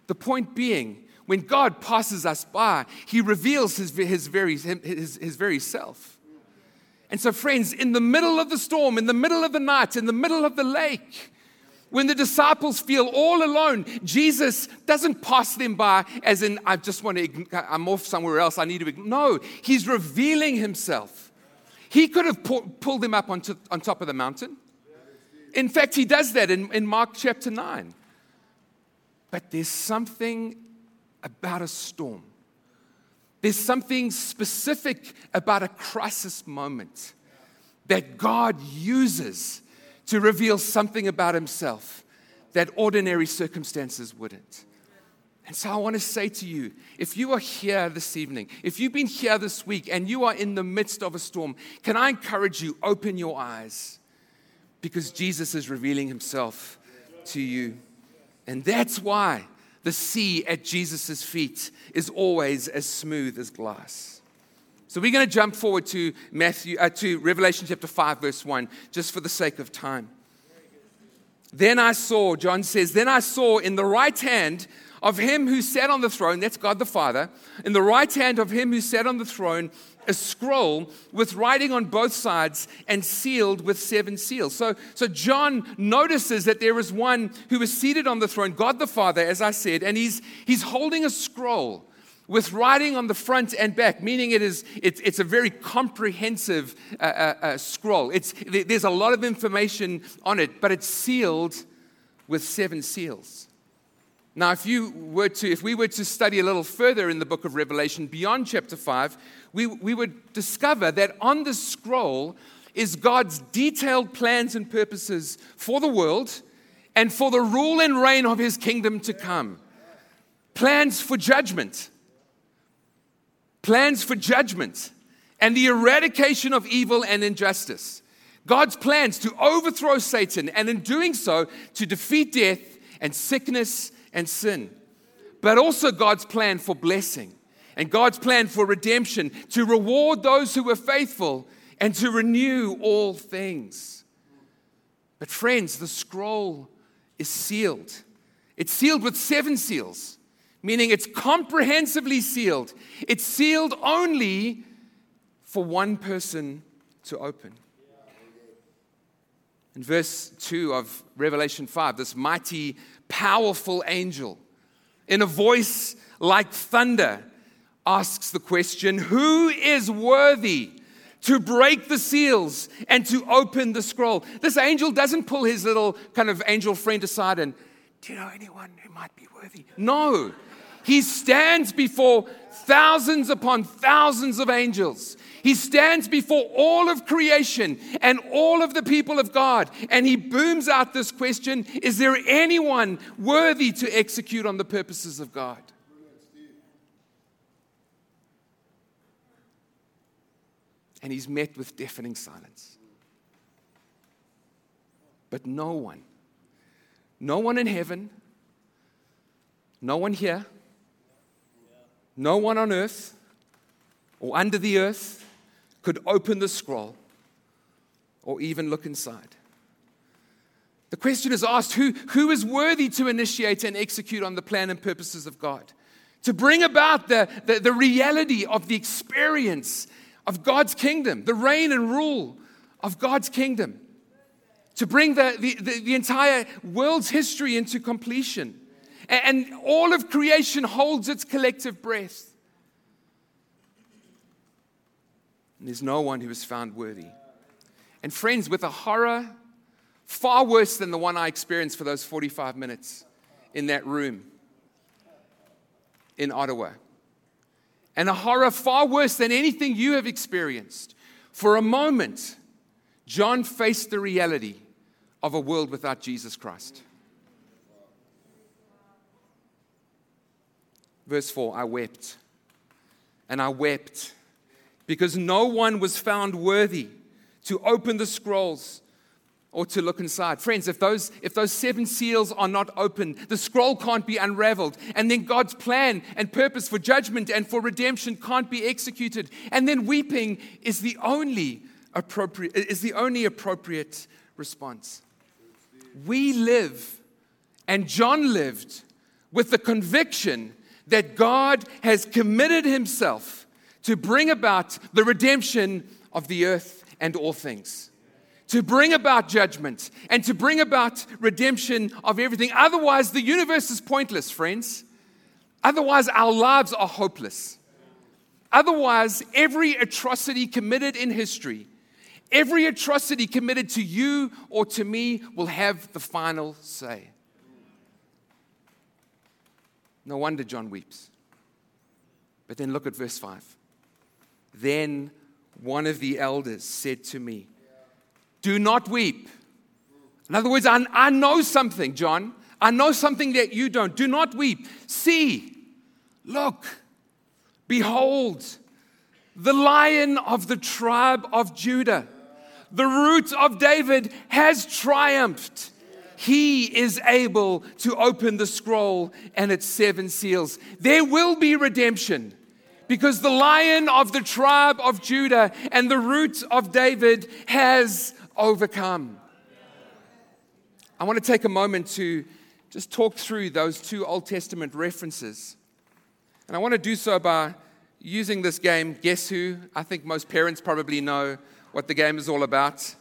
The point being, when God passes us by, he reveals his, his, very, his, his very self. And so, friends, in the middle of the storm, in the middle of the night, in the middle of the lake, when the disciples feel all alone, Jesus doesn't pass them by as in, I just want to, I'm off somewhere else, I need to. No, he's revealing himself. He could have pulled them up onto, on top of the mountain. In fact, he does that in, in Mark chapter 9. But there's something about a storm. There's something specific about a crisis moment that God uses to reveal something about himself that ordinary circumstances wouldn't. And so I want to say to you if you are here this evening, if you've been here this week and you are in the midst of a storm, can I encourage you, open your eyes because Jesus is revealing himself to you. And that's why the sea at Jesus' feet is always as smooth as glass. So we're going to jump forward to Matthew uh, to Revelation chapter 5 verse 1 just for the sake of time. Then I saw, John says, then I saw in the right hand of him who sat on the throne, that's God the Father, in the right hand of him who sat on the throne, a scroll with writing on both sides and sealed with seven seals. So, so John notices that there is one who is seated on the throne, God the Father, as I said, and he's, he's holding a scroll with writing on the front and back, meaning it is, it's, it's a very comprehensive uh, uh, uh, scroll. It's, there's a lot of information on it, but it's sealed with seven seals. Now, if you were to, if we were to study a little further in the book of Revelation beyond chapter 5, we, we would discover that on the scroll is God's detailed plans and purposes for the world and for the rule and reign of his kingdom to come. Plans for judgment plans for judgment and the eradication of evil and injustice. God's plans to overthrow Satan and in doing so to defeat death and sickness and sin. But also God's plan for blessing and God's plan for redemption to reward those who were faithful and to renew all things. But, friends, the scroll is sealed. It's sealed with seven seals meaning it's comprehensively sealed. It's sealed only for one person to open. In verse 2 of Revelation 5, this mighty, powerful angel, in a voice like thunder, asks the question Who is worthy to break the seals and to open the scroll? This angel doesn't pull his little kind of angel friend aside and, Do you know anyone who might be worthy? No. He stands before thousands upon thousands of angels. He stands before all of creation and all of the people of God, and he booms out this question Is there anyone worthy to execute on the purposes of God? And he's met with deafening silence. But no one, no one in heaven, no one here, no one on earth or under the earth could open the scroll or even look inside. The question is asked who, who is worthy to initiate and execute on the plan and purposes of God? To bring about the, the, the reality of the experience of God's kingdom, the reign and rule of God's kingdom. To bring the, the, the, the entire world's history into completion. And all of creation holds its collective breath. And there's no one who is found worthy. And friends, with a horror far worse than the one I experienced for those 45 minutes in that room in Ottawa, and a horror far worse than anything you have experienced, for a moment, John faced the reality of a world without Jesus Christ. Verse 4 I wept. And I wept because no one was found worthy to open the scrolls or to look inside. Friends, if those, if those seven seals are not open, the scroll can't be unraveled. And then God's plan and purpose for judgment and for redemption can't be executed. And then weeping is the only appropriate, is the only appropriate response. We live, and John lived, with the conviction that God has committed himself to bring about the redemption of the earth and all things, to bring about judgment and to bring about redemption of everything. Otherwise, the universe is pointless, friends. Otherwise, our lives are hopeless. Otherwise, every atrocity committed in history, every atrocity committed to you or to me will have the final say. No wonder John weeps. But then look at verse 5. Then one of the elders said to me, Do not weep. In other words, I, I know something, John. I know something that you don't. Do not weep. See, look, behold, the lion of the tribe of Judah, the root of David, has triumphed. He is able to open the scroll and its seven seals. There will be redemption because the lion of the tribe of Judah and the root of David has overcome. I want to take a moment to just talk through those two Old Testament references. And I want to do so by using this game, Guess Who? I think most parents probably know what the game is all about.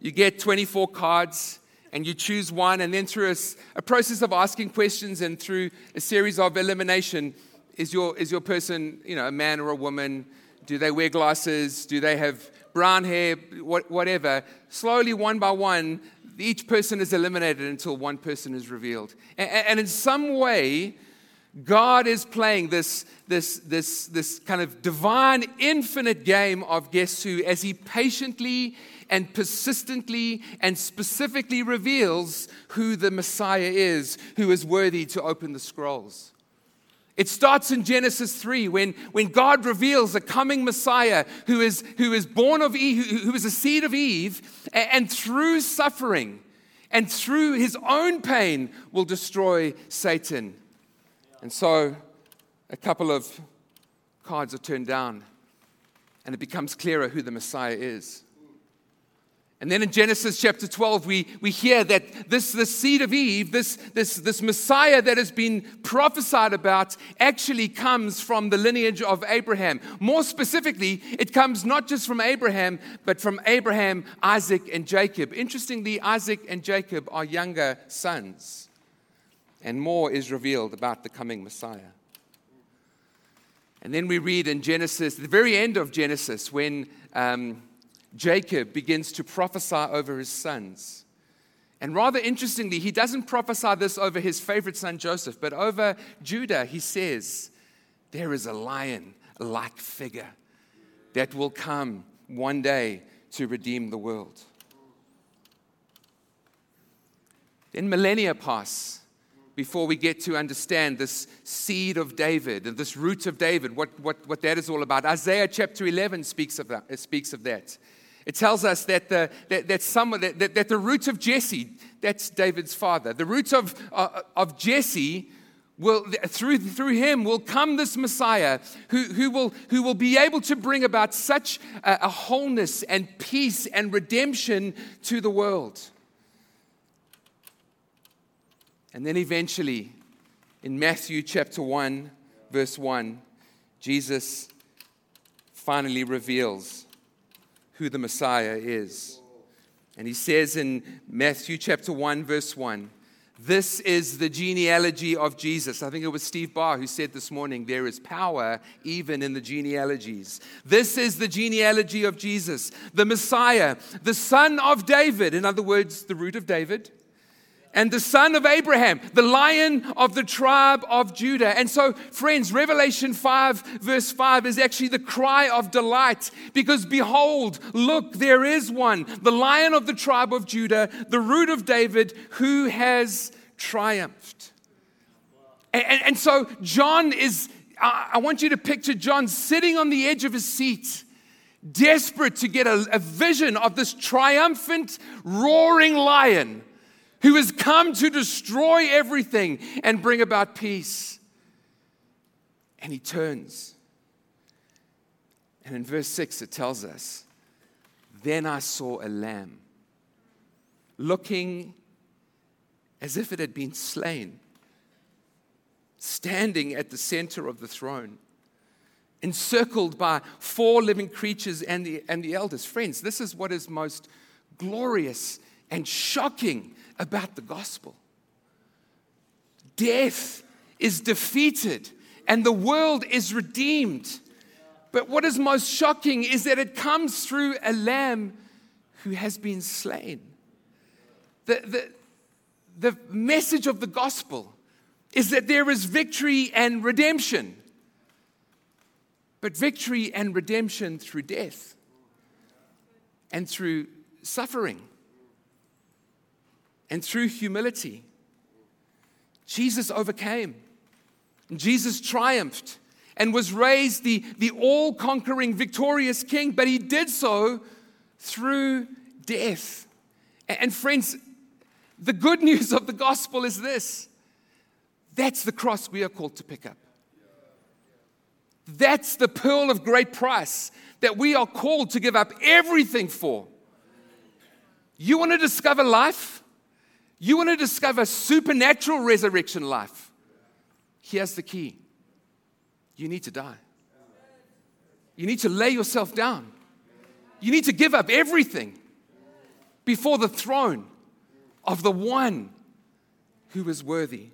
You get 24 cards and you choose one, and then through a, a, process of asking questions and through a series of elimination, is your, is your person, you know, a man or a woman? Do they wear glasses? Do they have brown hair? What, whatever. Slowly, one by one, each person is eliminated until one person is revealed. And, and in some way, God is playing this, this, this, this kind of divine, infinite game of guess who as he patiently and persistently and specifically reveals who the Messiah is, who is worthy to open the scrolls. It starts in Genesis 3 when, when God reveals a coming Messiah who is, who is born of Eve, who, who is a seed of Eve, and, and through suffering and through his own pain will destroy Satan. And so a couple of cards are turned down, and it becomes clearer who the Messiah is. And then in Genesis chapter 12, we, we hear that this, this seed of Eve, this, this, this Messiah that has been prophesied about, actually comes from the lineage of Abraham. More specifically, it comes not just from Abraham, but from Abraham, Isaac, and Jacob. Interestingly, Isaac and Jacob are younger sons. And more is revealed about the coming Messiah. And then we read in Genesis, the very end of Genesis, when. Um, Jacob begins to prophesy over his sons. And rather interestingly, he doesn't prophesy this over his favorite son Joseph, but over Judah. He says, There is a lion like figure that will come one day to redeem the world. Then millennia pass before we get to understand this seed of David and this root of David, what, what, what that is all about. Isaiah chapter 11 speaks of that. Speaks of that. It tells us that the, that, that, someone, that, that, that the root of Jesse, that's David's father, the roots of, uh, of Jesse will through, through him will come this messiah who, who, will, who will be able to bring about such a, a, wholeness and peace and redemption to the world. And then eventually in matthew chapter 1 verse 1 jesus finally reveals who the Messiah is. And he says in Matthew chapter 1, verse 1, this is the genealogy of Jesus. I think it was Steve Barr who said this morning, there is power even in the genealogies. This is the genealogy of Jesus, the Messiah, the son of David. In other words, the root of David and the son of Abraham, the lion of the tribe of Judah. And so, friends, Revelation 5, verse 5 is actually the cry of delight because behold, look, there is one, the lion of the tribe of Judah, the root of David, who has triumphed. And, and, and so, John is, I, I want you to picture John sitting on the edge of his seat desperate to get a, a, vision of this triumphant, roaring lion who has come to destroy everything and bring about peace. And he turns. And in verse 6, it tells us Then I saw a lamb looking as if it had been slain, standing at the center of the throne, encircled by four living creatures and the, and the elders. Friends, this is what is most glorious and shocking about the gospel. Death is defeated and the world is redeemed. But what is most shocking is that it comes through a lamb who has been slain. The, the, the message of the gospel is that there is victory and redemption, but victory and redemption through death and through suffering and through humility. Jesus overcame. Jesus triumphed and was raised the, the all conquering, victorious king, but he did so through death. And, friends, the good <laughs> news of the gospel is this that's the cross we are called to pick up. That's the pearl of great price that we are called to give up everything for. You want to discover life? You want to discover supernatural resurrection life? Here's the key you need to die. You need to lay yourself down. You need to give up everything before the throne of the one who is worthy.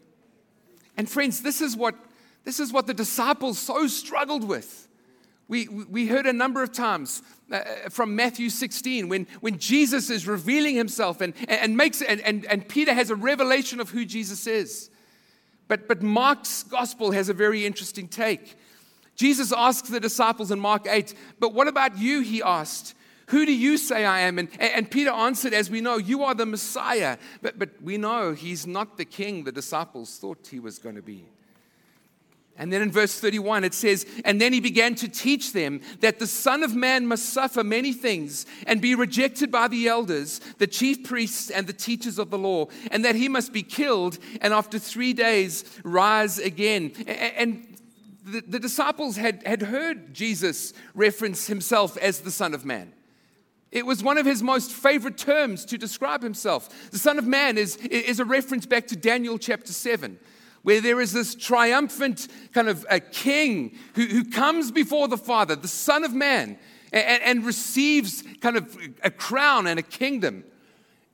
And friends, this is what This is what the disciples so struggled with. We, we heard a number of times uh, from Matthew 16 when, when Jesus is revealing himself and, and, makes, and, and, and Peter has a revelation of who Jesus is. But, but Mark's gospel has a very interesting take. Jesus asks the disciples in Mark 8, But what about you? He asked. Who do you say I am? And, and Peter answered, As we know, you are the Messiah. But, but we know he's not the king the disciples thought he was going to be. And then in verse 31, it says, And then he began to teach them that the Son of Man must suffer many things and be rejected by the elders, the chief priests, and the teachers of the law, and that he must be killed and after three days rise again. And the, disciples had, had heard Jesus reference himself as the Son of Man. It was one of his most favorite terms to describe himself. The Son of Man is, is a reference back to Daniel chapter 7 where there is this triumphant kind of a king who, who comes before the Father, the Son of Man, and, and receives kind of a crown and a kingdom.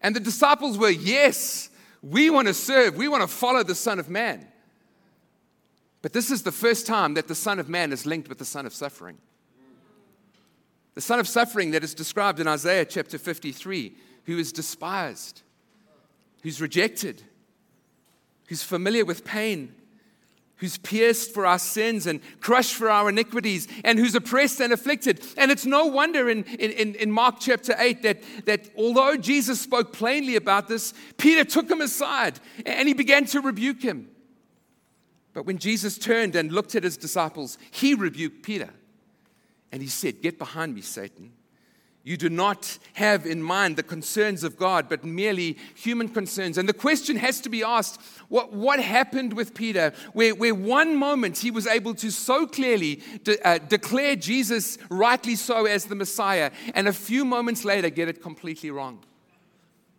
And the disciples were, yes, we want to serve, we want to follow the Son of Man. But this is the first time that the Son of Man is linked with the Son of Suffering. The Son of Suffering that is described in Isaiah chapter 53, who is despised, who's rejected, who's familiar with pain, who's pierced for our sins and crushed for our iniquities, and who's oppressed and afflicted. And it's no wonder in, in, in Mark chapter 8 that, that although Jesus spoke plainly about this, Peter took him aside and he began to rebuke him. But when Jesus turned and looked at his disciples, he rebuked Peter. And he said, Get behind me, Satan. You do not have in mind the concerns of God, but merely human concerns. And the question has to be asked what, what happened with Peter, where, where one moment he was able to so clearly de, uh, declare Jesus rightly so as the Messiah, and a few moments later get it completely wrong?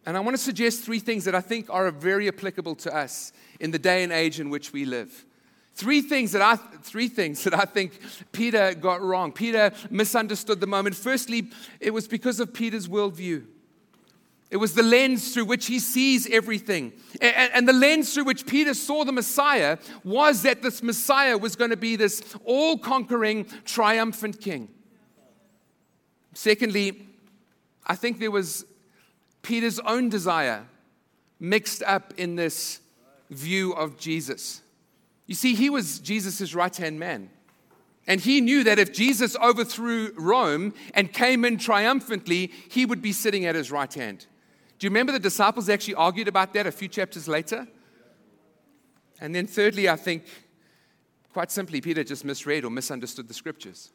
And I want to suggest three things that I think are very applicable to us in the day and age in which we live. Three things that I three things that I think Peter got wrong. Peter misunderstood the moment. Firstly, it was because of Peter's worldview. It was the lens through which he sees everything. And, the lens through which Peter saw the Messiah was that this Messiah was going to be this all conquering, triumphant king. Secondly, I think there was Peter's own desire mixed up in this view of Jesus. You see, he was Jesus' right hand man. And he knew that if Jesus overthrew Rome and came in triumphantly, he would be sitting at his right hand. Do you remember the disciples actually argued about that a few chapters later? And then, thirdly, I think, quite simply, Peter just misread or misunderstood the scriptures.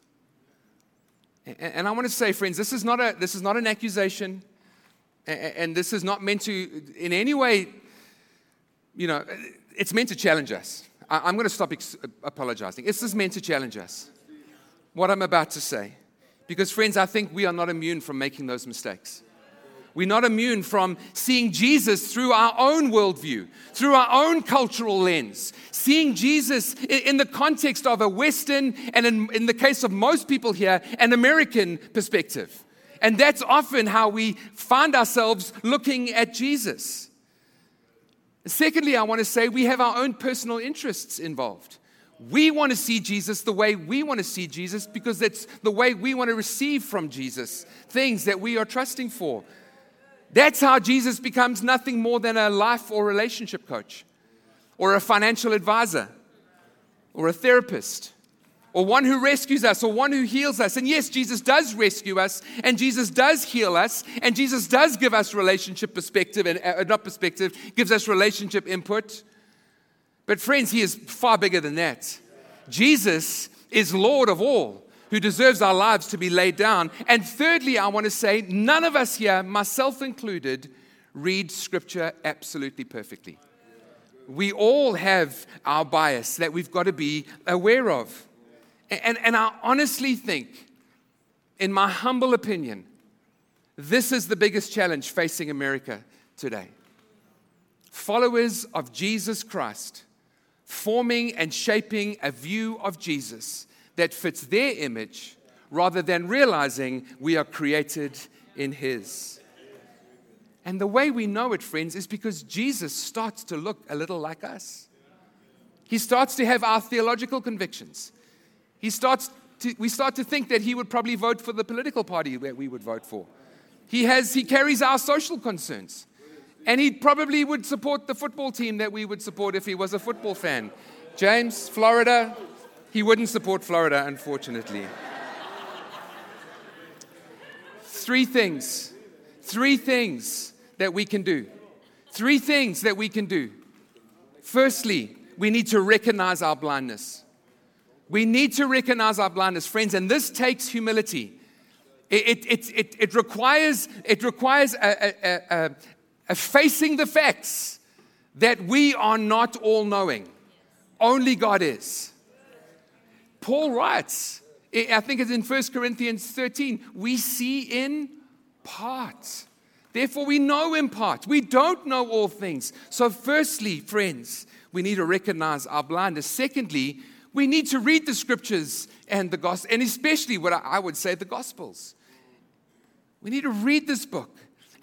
And I want to say, friends, this is not, a, this is not an accusation, and this is not meant to, in any way, you know, it's meant to challenge us. I, am going to stop apologizing. This is meant to challenge us, what I'm about to say. Because, friends, I think we are not immune from making those mistakes. We're not immune from seeing Jesus through our own worldview, through our own cultural lens, seeing Jesus in the context of a Western, and in, in the case of most people here, an American perspective. And that's often how we find ourselves looking at Jesus. Secondly, I want to say we have our own personal interests involved. We want to see Jesus the way we want to see Jesus because that's the way we want to receive from Jesus things that we are trusting for. That's how Jesus becomes nothing more than a life or relationship coach, or a financial advisor, or a therapist, or one who rescues us, or one who heals us. And yes, Jesus does rescue us, and Jesus does heal us, and Jesus does give us relationship perspective, and uh, not perspective, gives us relationship input. But friends, He is far bigger than that. Jesus is Lord of all who deserves our lives to be laid down. And thirdly, I want to say, none of us here, myself included, read Scripture absolutely perfectly. We all have our bias that we've got to be aware of. And, and I honestly think, in my humble opinion, this is the biggest challenge facing America today. Followers of Jesus Christ forming and shaping a view of Jesus that fits their image rather than realizing we are created in His. And the way we know it, friends, is because Jesus starts to look a little like us. He starts to have our theological convictions. He starts to, we start to think that he would probably vote for the political party that we would vote for. He, has, he carries our social concerns. And he probably would support the football team that we would support if he was a football fan. James, Florida, he wouldn't support Florida, unfortunately. Three things, three things that we can do. Three things that we can do. Firstly, we need to recognize our blindness. We need to recognize our blindness, friends, and this takes humility. It, it, it, it, requires, it requires a, a, a, a facing the facts that we are not all knowing. Only God is. Paul writes, eh, I think it's in 1 Corinthians 13, we see in part. Therefore, we know in part. We don't know all things. So, firstly, friends, we need to recognize our blindness. Secondly, we need to read the scriptures and the gospel, and especially what I would say the gospels. We need to read this book.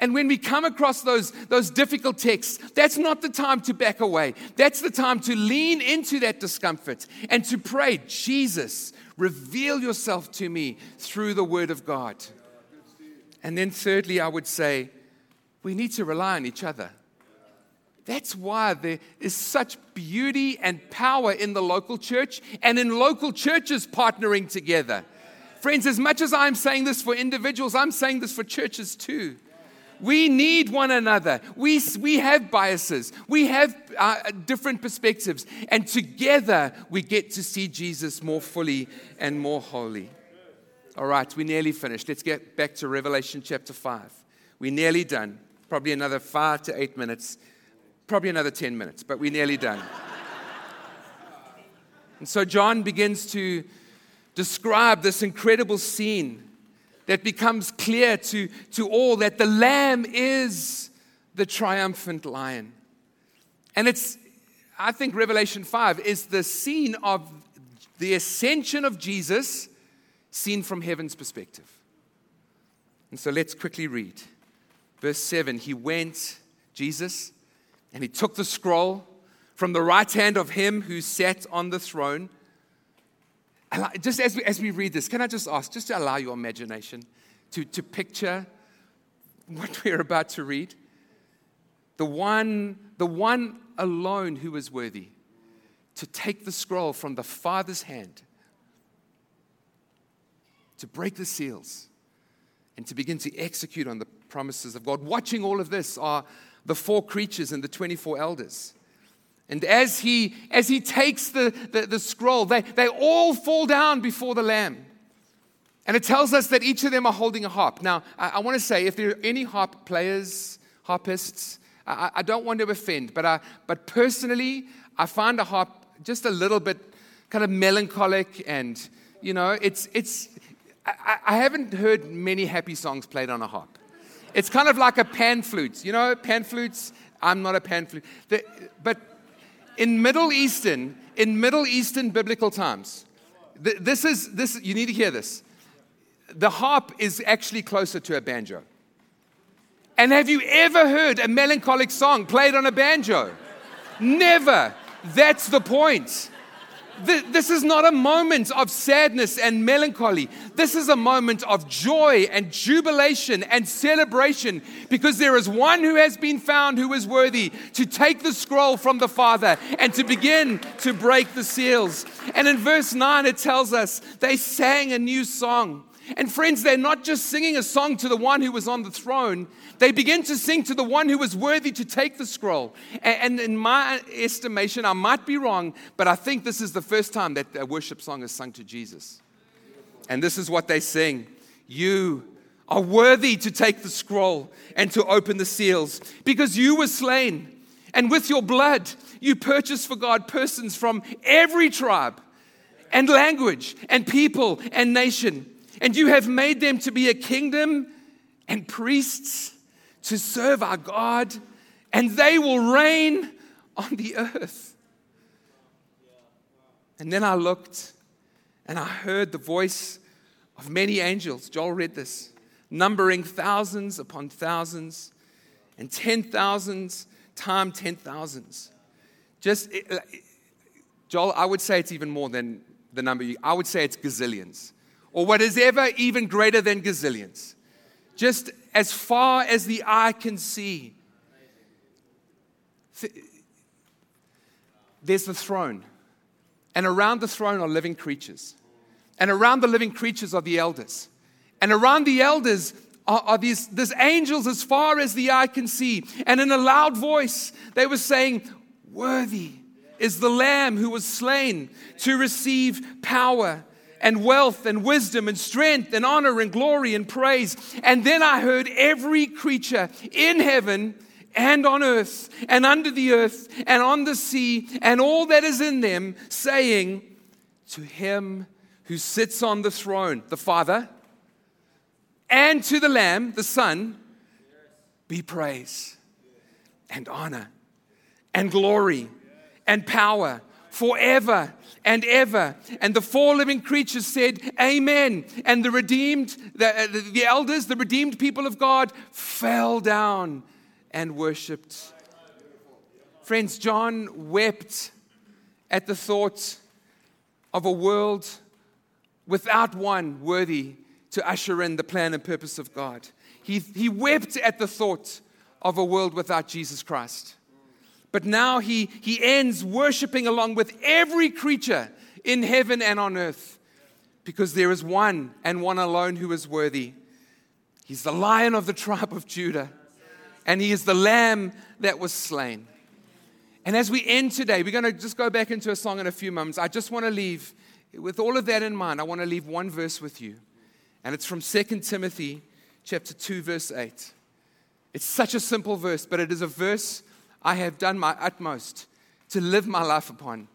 And when we come across those, those difficult texts, that's not the time to back away. That's the time to lean into that discomfort and to pray, Jesus, reveal yourself to me through the word of God. And then, thirdly, I would say, we need to rely on each other. That's why there is such beauty and power in the local church and in local churches partnering together. Friends, as much as I'm saying this for individuals, I'm saying this for churches too. We need one another. We, we have biases, we have uh, different perspectives, and together we get to see Jesus more fully and more wholly. All right, we're nearly finished. Let's get back to Revelation chapter 5. We're nearly done. Probably another five to eight minutes, probably another 10 minutes, but we're nearly done. and so John begins to describe this incredible scene that becomes clear to, to all that the Lamb is the triumphant lion. And it's, I think Revelation 5 is the scene of the ascension of Jesus seen from heaven's perspective. And so let's quickly read. Verse 7 He went, Jesus, and he took the scroll from the right hand of him who sat on the throne just as we, as we read this, can I just ask, just to allow your imagination to, to picture what <laughs> we're about to read? The one, the one alone who is worthy to take the scroll from the Father's hand, to break the seals, and to begin to execute on the promises of God. Watching all of this are the four creatures and the 24 elders. And as he, as he takes the, the, the, scroll, they, they all fall down before the Lamb. And it tells us that each of them are holding a harp. Now, I, I want to say, if there are any harp players, harpists, I, I don't want to offend, but, I, but personally, I find a harp just a little bit kind of melancholic and, you know, it's, it's, I, I haven't heard many happy songs played on a harp. It's kind of like a pan flute. You know, pan flutes, I'm not a pan flute. The, but in Middle Eastern, in Middle Eastern biblical times, th- this is this. You need to hear this. The harp is actually closer to a banjo. And have you ever heard a melancholic song played on a banjo? Never. That's the point. This is not a moment of sadness and melancholy. This is a moment of joy and jubilation and celebration because there is one who has been found who is worthy to take the scroll from the Father and to begin to break the seals. And in verse 9, it tells us they sang a new song. And friends, they're not just singing a song to the one who was on the throne, they begin to sing to the one who was worthy to take the scroll. And in my estimation, I might be wrong, but I think this is the first time that a worship song is sung to Jesus. And this is what they sing You are worthy to take the scroll and to open the seals because you were slain. And with your blood, you purchased for God persons from every tribe and language and people and nation and you have made them to be a kingdom and priests to serve our God, and they will reign on the earth. And then I looked and I heard the voice of many angels. Joel read this, numbering thousands upon thousands and ten thousands times ten thousands. Just Joel, I would say it's even more than the number. You, I would say it's gazillions, or what is ever even greater than gazillions. Just as far as the eye can see. There's the throne, and around the throne are living creatures, and around the living creatures are the elders, and around the elders are, are these, these angels as far as the eye can see. And in a loud voice, they were saying, Worthy is the Lamb who was slain to receive power and wealth and wisdom and strength and honor and glory and praise. And then I heard every creature in heaven and on earth and under the earth and on the sea and all that is in them saying, To him who sits on the throne, the Father, and to the Lamb, the Son, be praise and honor and glory and power forever and ever. And the four living creatures said, Amen. And the redeemed, the, uh, the elders, the redeemed people of God fell down and worshiped. Friends, John wept at the thought of a world without one worthy to usher in the plan and purpose of God. He, he wept at the thought of a world without Jesus Christ. But now he, he ends worshiping along with every creature in heaven and on earth because there is one and one alone who is worthy. He's the lion of the tribe of Judah, and he is the lamb that was slain. And as we end today, we're going to just go back into a song in a few moments. I just want to leave, with all of that in mind, I want to leave one verse with you. And it's from 2 Timothy chapter 2, verse 8. It's such a simple verse, but it is a verse I have done my utmost to live my life upon.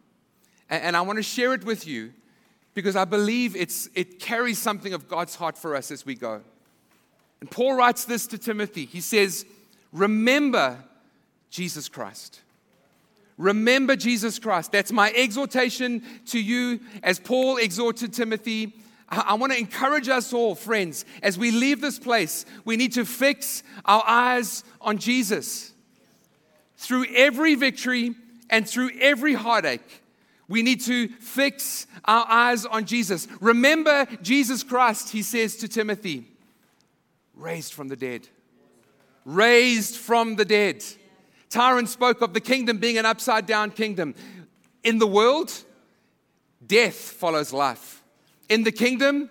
And, I want to share it with you because I believe it's, it carries something of God's heart for us as we go. And Paul writes this to Timothy. He says, Remember Jesus Christ. Remember Jesus Christ. That's my exhortation to you as Paul exhorted Timothy. I want to encourage us all, friends, as we leave this place, we need to fix our eyes on Jesus. Through every victory and through every heartache, we need to fix our eyes on Jesus. Remember Jesus Christ, he says to Timothy, raised from the dead. Raised from the dead. Tyron spoke of the kingdom being an upside down kingdom. In the world, death follows life. In the kingdom,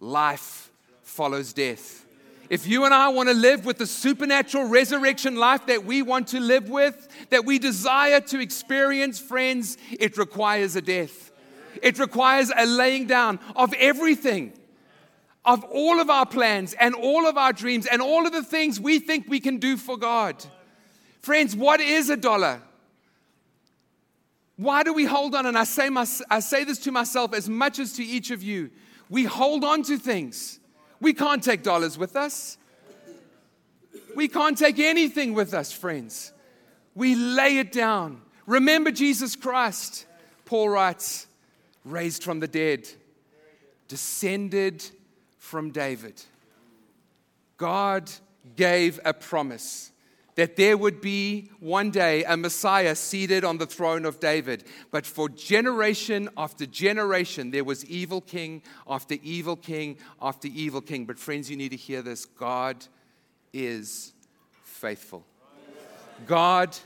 life follows death. If you and I want to live with the supernatural resurrection life that we want to live with, that we desire to experience, friends, it requires a death. It requires a laying down of everything, of all of our plans and all of our dreams and all of the things we think we can do for God. Friends, what is a dollar? Why do we hold on? And I say, my, I say this to myself as much as to each of you. We hold on to things we can't take dollars with us. We can't take anything with us, friends. We lay it down. Remember Jesus Christ, Paul writes, raised from the dead, descended from David. God gave a promise that there would be one day a Messiah seated on the throne of David. But for generation after generation, there was evil king after evil king after evil king. But, friends, you need to hear this God is faithful. God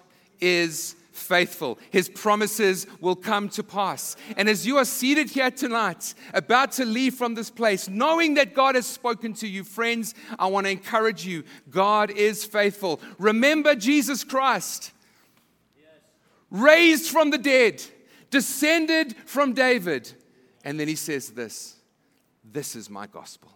is faithful. His promises will come to pass. And as you are seated here tonight, about to leave from this place, knowing that God has spoken to you, friends, I want to encourage you God is faithful. Remember Jesus Christ, raised from the dead, descended from David. And then he says this this is my gospel.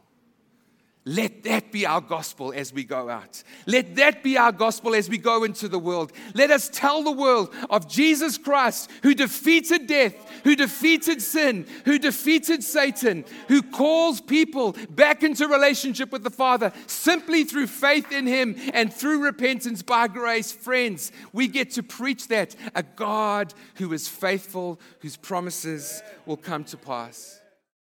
Let that be our gospel as we go out. Let that be our gospel as we go into the world. Let us tell the world of Jesus Christ who defeated death, who defeated sin, who defeated Satan, who calls people back into relationship with the Father simply through faith in Him and through repentance by grace. Friends, we get to preach that a God who is faithful, whose promises will come to pass.